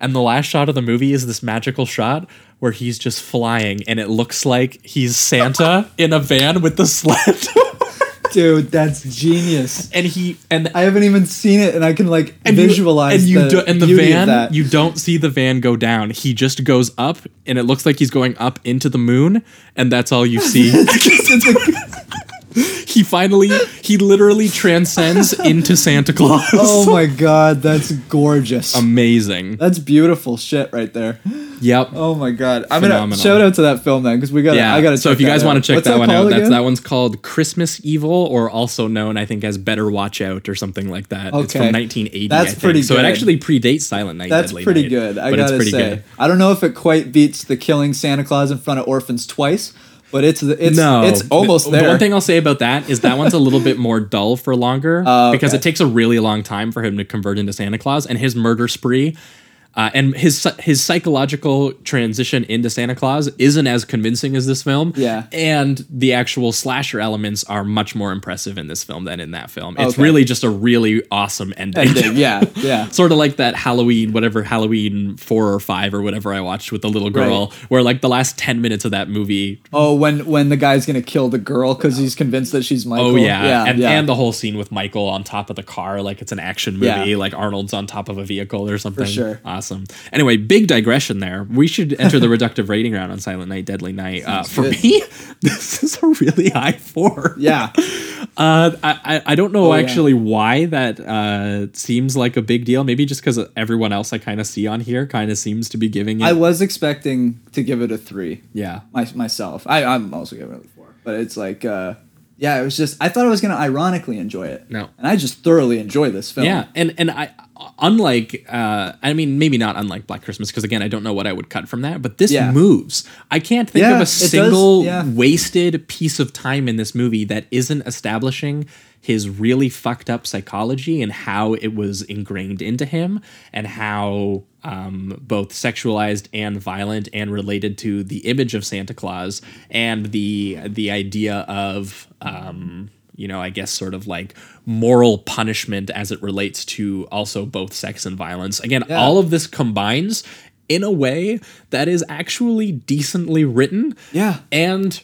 And the last shot of the movie is this magical shot where he's just flying and it looks like he's Santa in a van with the sled. Dude, that's genius. and he and I haven't even seen it and I can like and you- visualize and you the do, and the van you don't see the van go down. He just goes up and it looks like he's going up into the moon and that's all you see. he finally he literally transcends into Santa Claus. oh my god, that's gorgeous. Amazing. that's beautiful shit right there. Yep. Oh my god, I'm Phenomenal. gonna shout out to that film then because we got. yeah. I got to. so if you guys want to check that, one out, that's that one's called Christmas Evil, or also known, I think, as Better Watch Out or something like that. It's from 1980. That's I think. pretty So it actually predates Silent Night. That's Deadly pretty Night, good. I gotta pretty say. good. I don't know if it quite beats the killing Santa Claus in front of orphans twice, but it's it's no, it's almost the, there. The one thing I'll say about that is that one's a little bit more dull for longer Oh, because okay. it takes a really long time for him to convert into Santa Claus, and his murder spree. Uh, and his his psychological transition into Santa Claus isn't as convincing as this film. Yeah. and the actual slasher elements are much more impressive in this film than in that film. It's Okay. really just a really awesome ending. Ending, yeah, yeah. sort of like that Halloween, whatever Halloween four or five or whatever I watched with the little girl, where like the last ten minutes of that movie Oh, when when the guy's gonna kill the girl because he's convinced that she's Michael. Oh yeah, yeah, and yeah. and the whole scene with Michael on top of the car, like it's an action movie, Yeah. like Arnold's on top of a vehicle or something. For sure. awesome. Anyway, big digression there. We should enter the reductive rating round on Silent Night, Deadly Night. Uh, for good. me, this is a really high four. yeah. Uh, I I- don't know Oh, yeah. actually why that uh seems like a big deal. Maybe just because everyone else I kind of see on here kind of seems to be giving it. I was expecting to give it a three. yeah. My, myself. I, I'm also giving it a four. But it's like, uh, yeah, it was just, I thought I was going to ironically enjoy it. No. And I just thoroughly enjoy this film. Yeah, and and I unlike uh I mean maybe not unlike Black Christmas because again I don't know what I would cut from that, but this Yeah. moves. I can't think Yeah, of a does, single yeah. wasted piece of time in this movie that isn't establishing his really fucked up psychology and how it was ingrained into him and how um, both sexualized and violent and related to the image of Santa Claus and the the idea of um, you know, I guess sort of like moral punishment as it relates to also both sex and violence. Again, Yeah. all of this combines in a way that is actually decently written. Yeah. And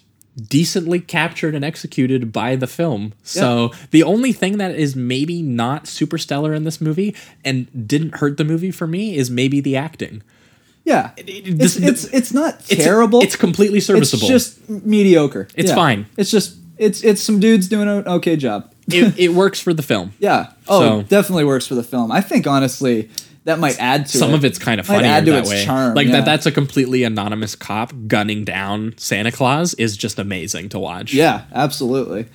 decently captured and executed by the film. So the only thing that is maybe not super stellar in this movie and didn't hurt the movie for me is maybe the acting. Yeah. it- it's, this- it's, it's not It's- terrible. It's, completely serviceable. It's just mediocre. It's Yeah. fine. It's just, it's, it's some dudes doing an okay job. it, it works for the film. Yeah. Oh, So- definitely works for the film. I think honestly that might add to some it. of it's kind of funny add to that its way. charm, like yeah. that that's a completely anonymous cop gunning down Santa Claus is just amazing to watch. Yeah, absolutely.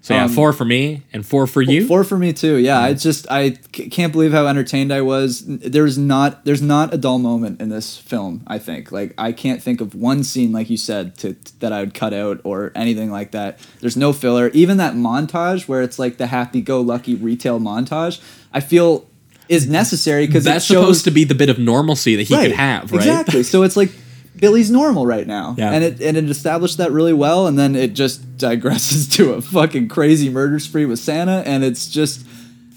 So yeah, um, four for me and four for you. Four for me too. Yeah, I just I c- can't believe how entertained I was. There's not there's not a dull moment in this film. I think like I can't think of one scene like you said to that I would cut out or anything like that. There's no filler. Even that montage where it's like the happy-go-lucky retail montage, I feel is necessary because That's it shows supposed to be the bit of normalcy that he could have, right? Exactly. So it's like Billy's normal right now, Yeah. and it and it established that really well, and then it just digresses to a fucking crazy murder spree with Santa, and it's just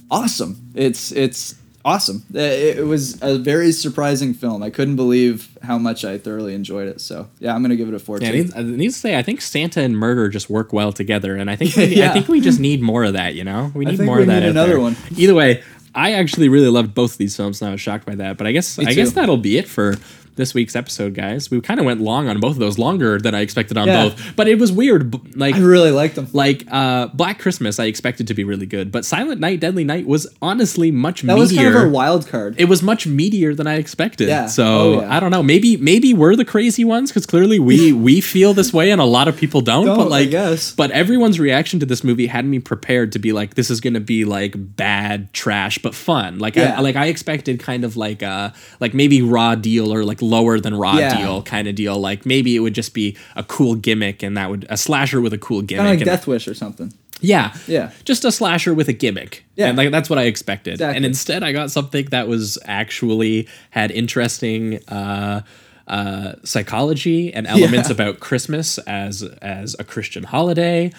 awesome. It's it's awesome. Uh, It, was a very surprising film. I couldn't believe how much I thoroughly enjoyed it. So yeah, I'm gonna give it a fourteen. Yeah, I need to say, I think Santa and murder just work well together, and I think we, I think we just need more of that. You know, we need more of that. need another there. one. Either way, I actually really loved both of these films, and I was shocked by that. But I guess Me I guess that'll be it for this week's episode, guys. We kind of went long on both of those, longer than I expected on Yeah. both. But it was weird. Like I really liked them. like uh, Black Christmas, I expected to be really good, but Silent Night, Deadly Night was honestly much That meatier. was kind of a wild card. it was much meatier than I expected. Yeah. So Oh, yeah. I don't know. Maybe maybe we're the crazy ones because clearly we we feel this way and a lot of people don't. Don't, but like, guess. but everyone's reaction to this movie had me prepared to be like, this is gonna be like bad trash but fun. Like Yeah. I like I expected kind of like uh like maybe raw deal or like lower than raw Yeah. deal kind of deal. Like maybe it would just be a cool gimmick and that would a slasher with a cool gimmick. Kind of like Death Wish or something. yeah. Yeah. Just a slasher with a gimmick. Yeah. And like that's what I expected. Exactly. And instead I got something that was actually had interesting uh uh, psychology and elements Yeah. about Christmas as as a Christian holiday.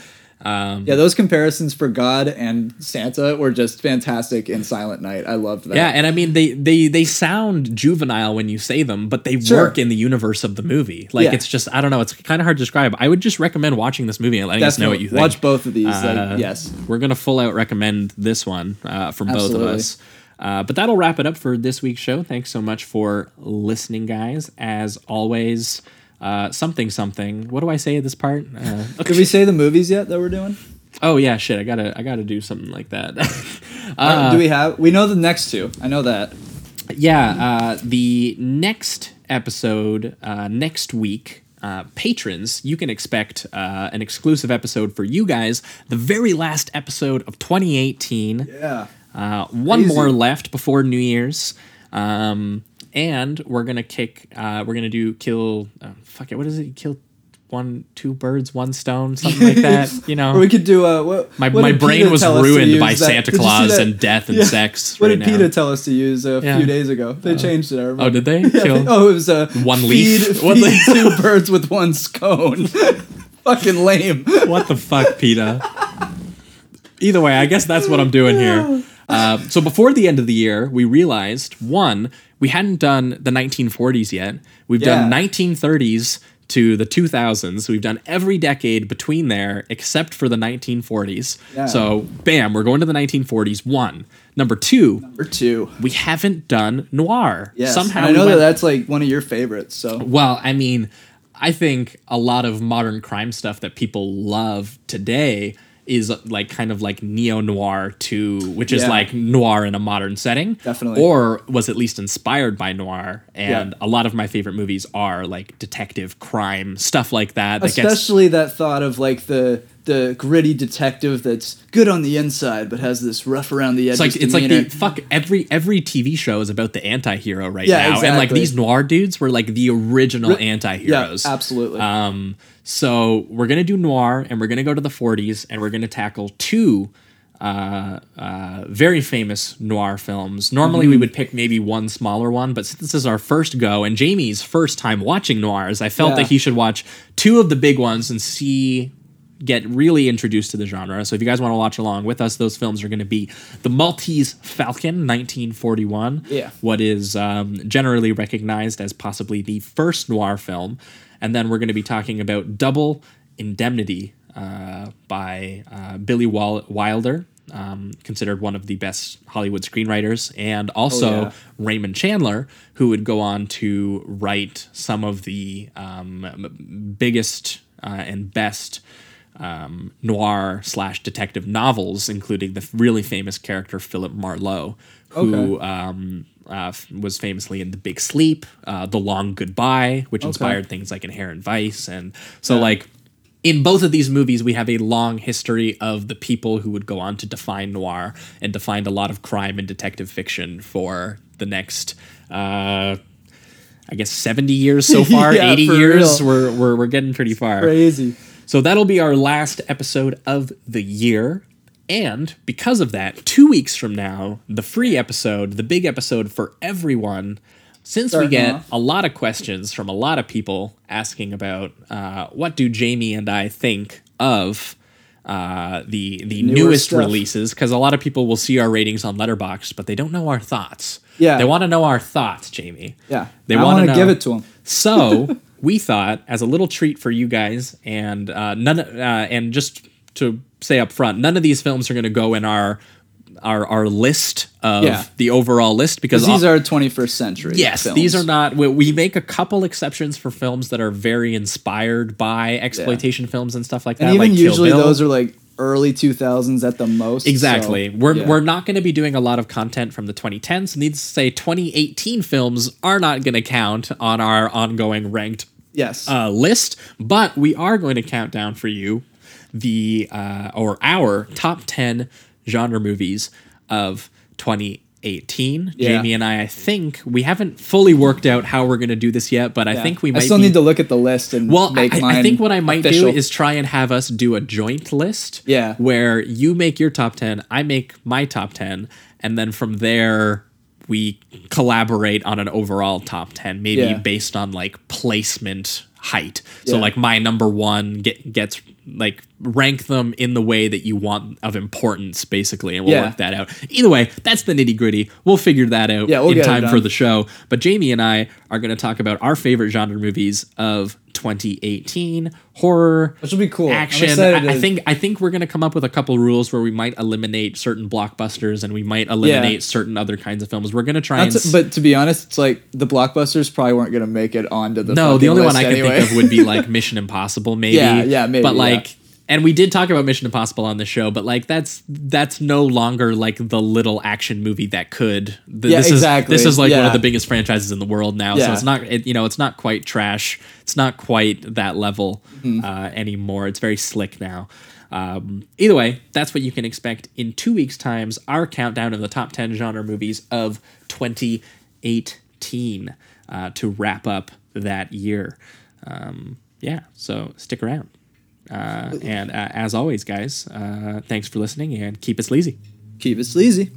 Um, Yeah, those comparisons for God and Santa were just fantastic in Silent Night. I loved that. yeah, and I mean they they they sound juvenile when you say them, but they Sure. work in the universe of the movie. Like Yeah. it's just I don't know, it's kind of hard to describe. I would just recommend watching this movie and letting us know what you think. Watch both of these. Uh, like, yes. We're gonna full out recommend this one uh, from both of us. Uh, but that'll wrap it up for this week's show. Thanks so much for listening, guys. As always, uh, something something. What do I say at this part? Uh, Did we say the movies yet that we're doing? oh yeah, shit. I gotta I gotta do something like that. Uh, do we have? We know the next two. I know that. yeah, uh, the next episode uh, next week. Uh, patrons, you can expect uh, an exclusive episode for you guys. The very last episode of 2018. Yeah. Uh, one Crazy. more left before New Year's. Um, and we're gonna kick. Uh, we're gonna do kill. Uh, fuck it. What is it? Kill one, two birds, one stone, something like that. You know. Or we could do. Uh, what, my what my brain was tell us to ruined by that- Santa did you see Claus and death and Yeah. sex. What right did now. PETA tell us to use a Yeah. few days ago? They changed it. I remember. Oh, did they? Yeah, Kill- oh, it was uh, One feed, leaf? Feed two birds with one scone. Fucking lame. what the fuck, PETA? Either way, I guess that's what I'm doing here. Uh, so before the end of the year, we realized one, we hadn't done the 1940s yet. We've done 1930s to the 2000s. We've done every decade between there except for the 1940s. Yeah. So, bam, we're going to the 1940s. One. Number two, Number two. we haven't done noir. Yes. Somehow and I we know that that's like one of your favorites. So well, I mean, I think a lot of modern crime stuff that people love today is like kind of like neo noir to which is like noir in a modern setting Definitely. or was at least inspired by noir and Yeah. a lot of my favorite movies are like detective crime stuff like that that gets Especially that thought of like the the gritty detective that's good on the inside but has this rough around the edges. it's like it's like the fuck every every TV show is about the anti-hero right Yeah, now and like these noir dudes were like the original yeah, anti-heroes absolutely. Um, so we're gonna do noir, and we're gonna go to the '40s, and we're gonna tackle two uh, uh, very famous noir films. Normally, Mm-hmm. we would pick maybe one smaller one, but since this is our first go and Jamie's first time watching noirs, I felt Yeah. that he should watch two of the big ones and see. Get really introduced to the genre. So, if you guys want to watch along with us, those films are going to be The Maltese Falcon, 1941. Yeah. What is um, generally recognized as possibly the first noir film. And then we're going to be talking about Double Indemnity uh, by uh, Billy Wilder, um, considered one of the best Hollywood screenwriters, and also Oh, yeah. Raymond Chandler, who would go on to write some of the um, biggest uh, and best um, noir slash detective novels, including the really famous character Philip Marlowe, who Okay. um, uh, f- was famously in The Big Sleep, uh, The Long Goodbye, which inspired things like Inherent Vice, and so like. In both of these movies, we have a long history of the people who would go on to define noir and define a lot of crime and detective fiction for the next, uh, I guess, 70 years so far, Yeah, 80 years. real. We're, we're, we're getting pretty far. crazy. So that'll be our last episode of the year. And because of that, two weeks from now, the free episode, the big episode for everyone, since we get off. a lot of questions from a lot of people asking about uh, what do Jamie and I think of uh, the the Newer newest stuff. releases, because a lot of people will see our ratings on Letterboxd, but they don't know our thoughts. Yeah. they want to know our thoughts, Jamie. Yeah, They want to give it to them. So we thought, as a little treat for you guys, and uh, none, uh, and just to say up front, none of these films are going to go in our our our list of Yeah. the overall list because These all- are 21st century. Yes, films. these are not. We, we make a couple exceptions for films that are very inspired by exploitation films and stuff like that. and even like usually those are like early 2000s at the most. Exactly. so, we're yeah. we're not going to be doing a lot of content from the 2010s. Needs to say 2018 films are not going to count on our ongoing ranked yes. uh, list, but we are going to count down for you the uh, or our top 10 genre movies of 2018. Yeah. Jamie and I, I think we haven't fully worked out how we're going to do this yet, but I Yeah. think we I still be, need to look at the list and well, I, make I- mine. I think what I might official. do is try and have us do a joint list. Yeah. Where you make your top 10, I make my top 10, and then from there we collaborate on an overall top 10, maybe Yeah. based on like placement height. So Yeah. like my number 1 get, gets like rank them in the way that you want of importance basically and we'll Yeah. work that out. Either way, that's the nitty-gritty. We'll figure that out Yeah, we'll in time for the show. But Jamie and I are going to talk about our favorite genre movies of 2018, horror, Which will be cool. Action. I, I think I think we're going to come up with a couple rules where we might eliminate certain blockbusters and we might eliminate certain other kinds of films. We're going to try and to- but to be honest, it's like the blockbusters probably weren't going to make it onto the. no, the only one I can think of would be like Mission Impossible, maybe. Yeah, yeah, maybe, But yeah. like, and we did talk about Mission Impossible on the show, but like that's that's no longer like the little action movie that could. Yeah, this exactly. Is, this is like one of the biggest franchises in the world now, so it's not it, you know it's not quite trash. It's not quite that level Mm-hmm. uh, anymore. It's very slick now. Um, either way, that's what you can expect in two weeks' times. Our countdown of the top ten genre movies of 2018 uh, to wrap up that year. Um, yeah, so stick around. Uh, and uh, as always, guys, uh, thanks for listening and keep it sleazy. Keep it sleazy.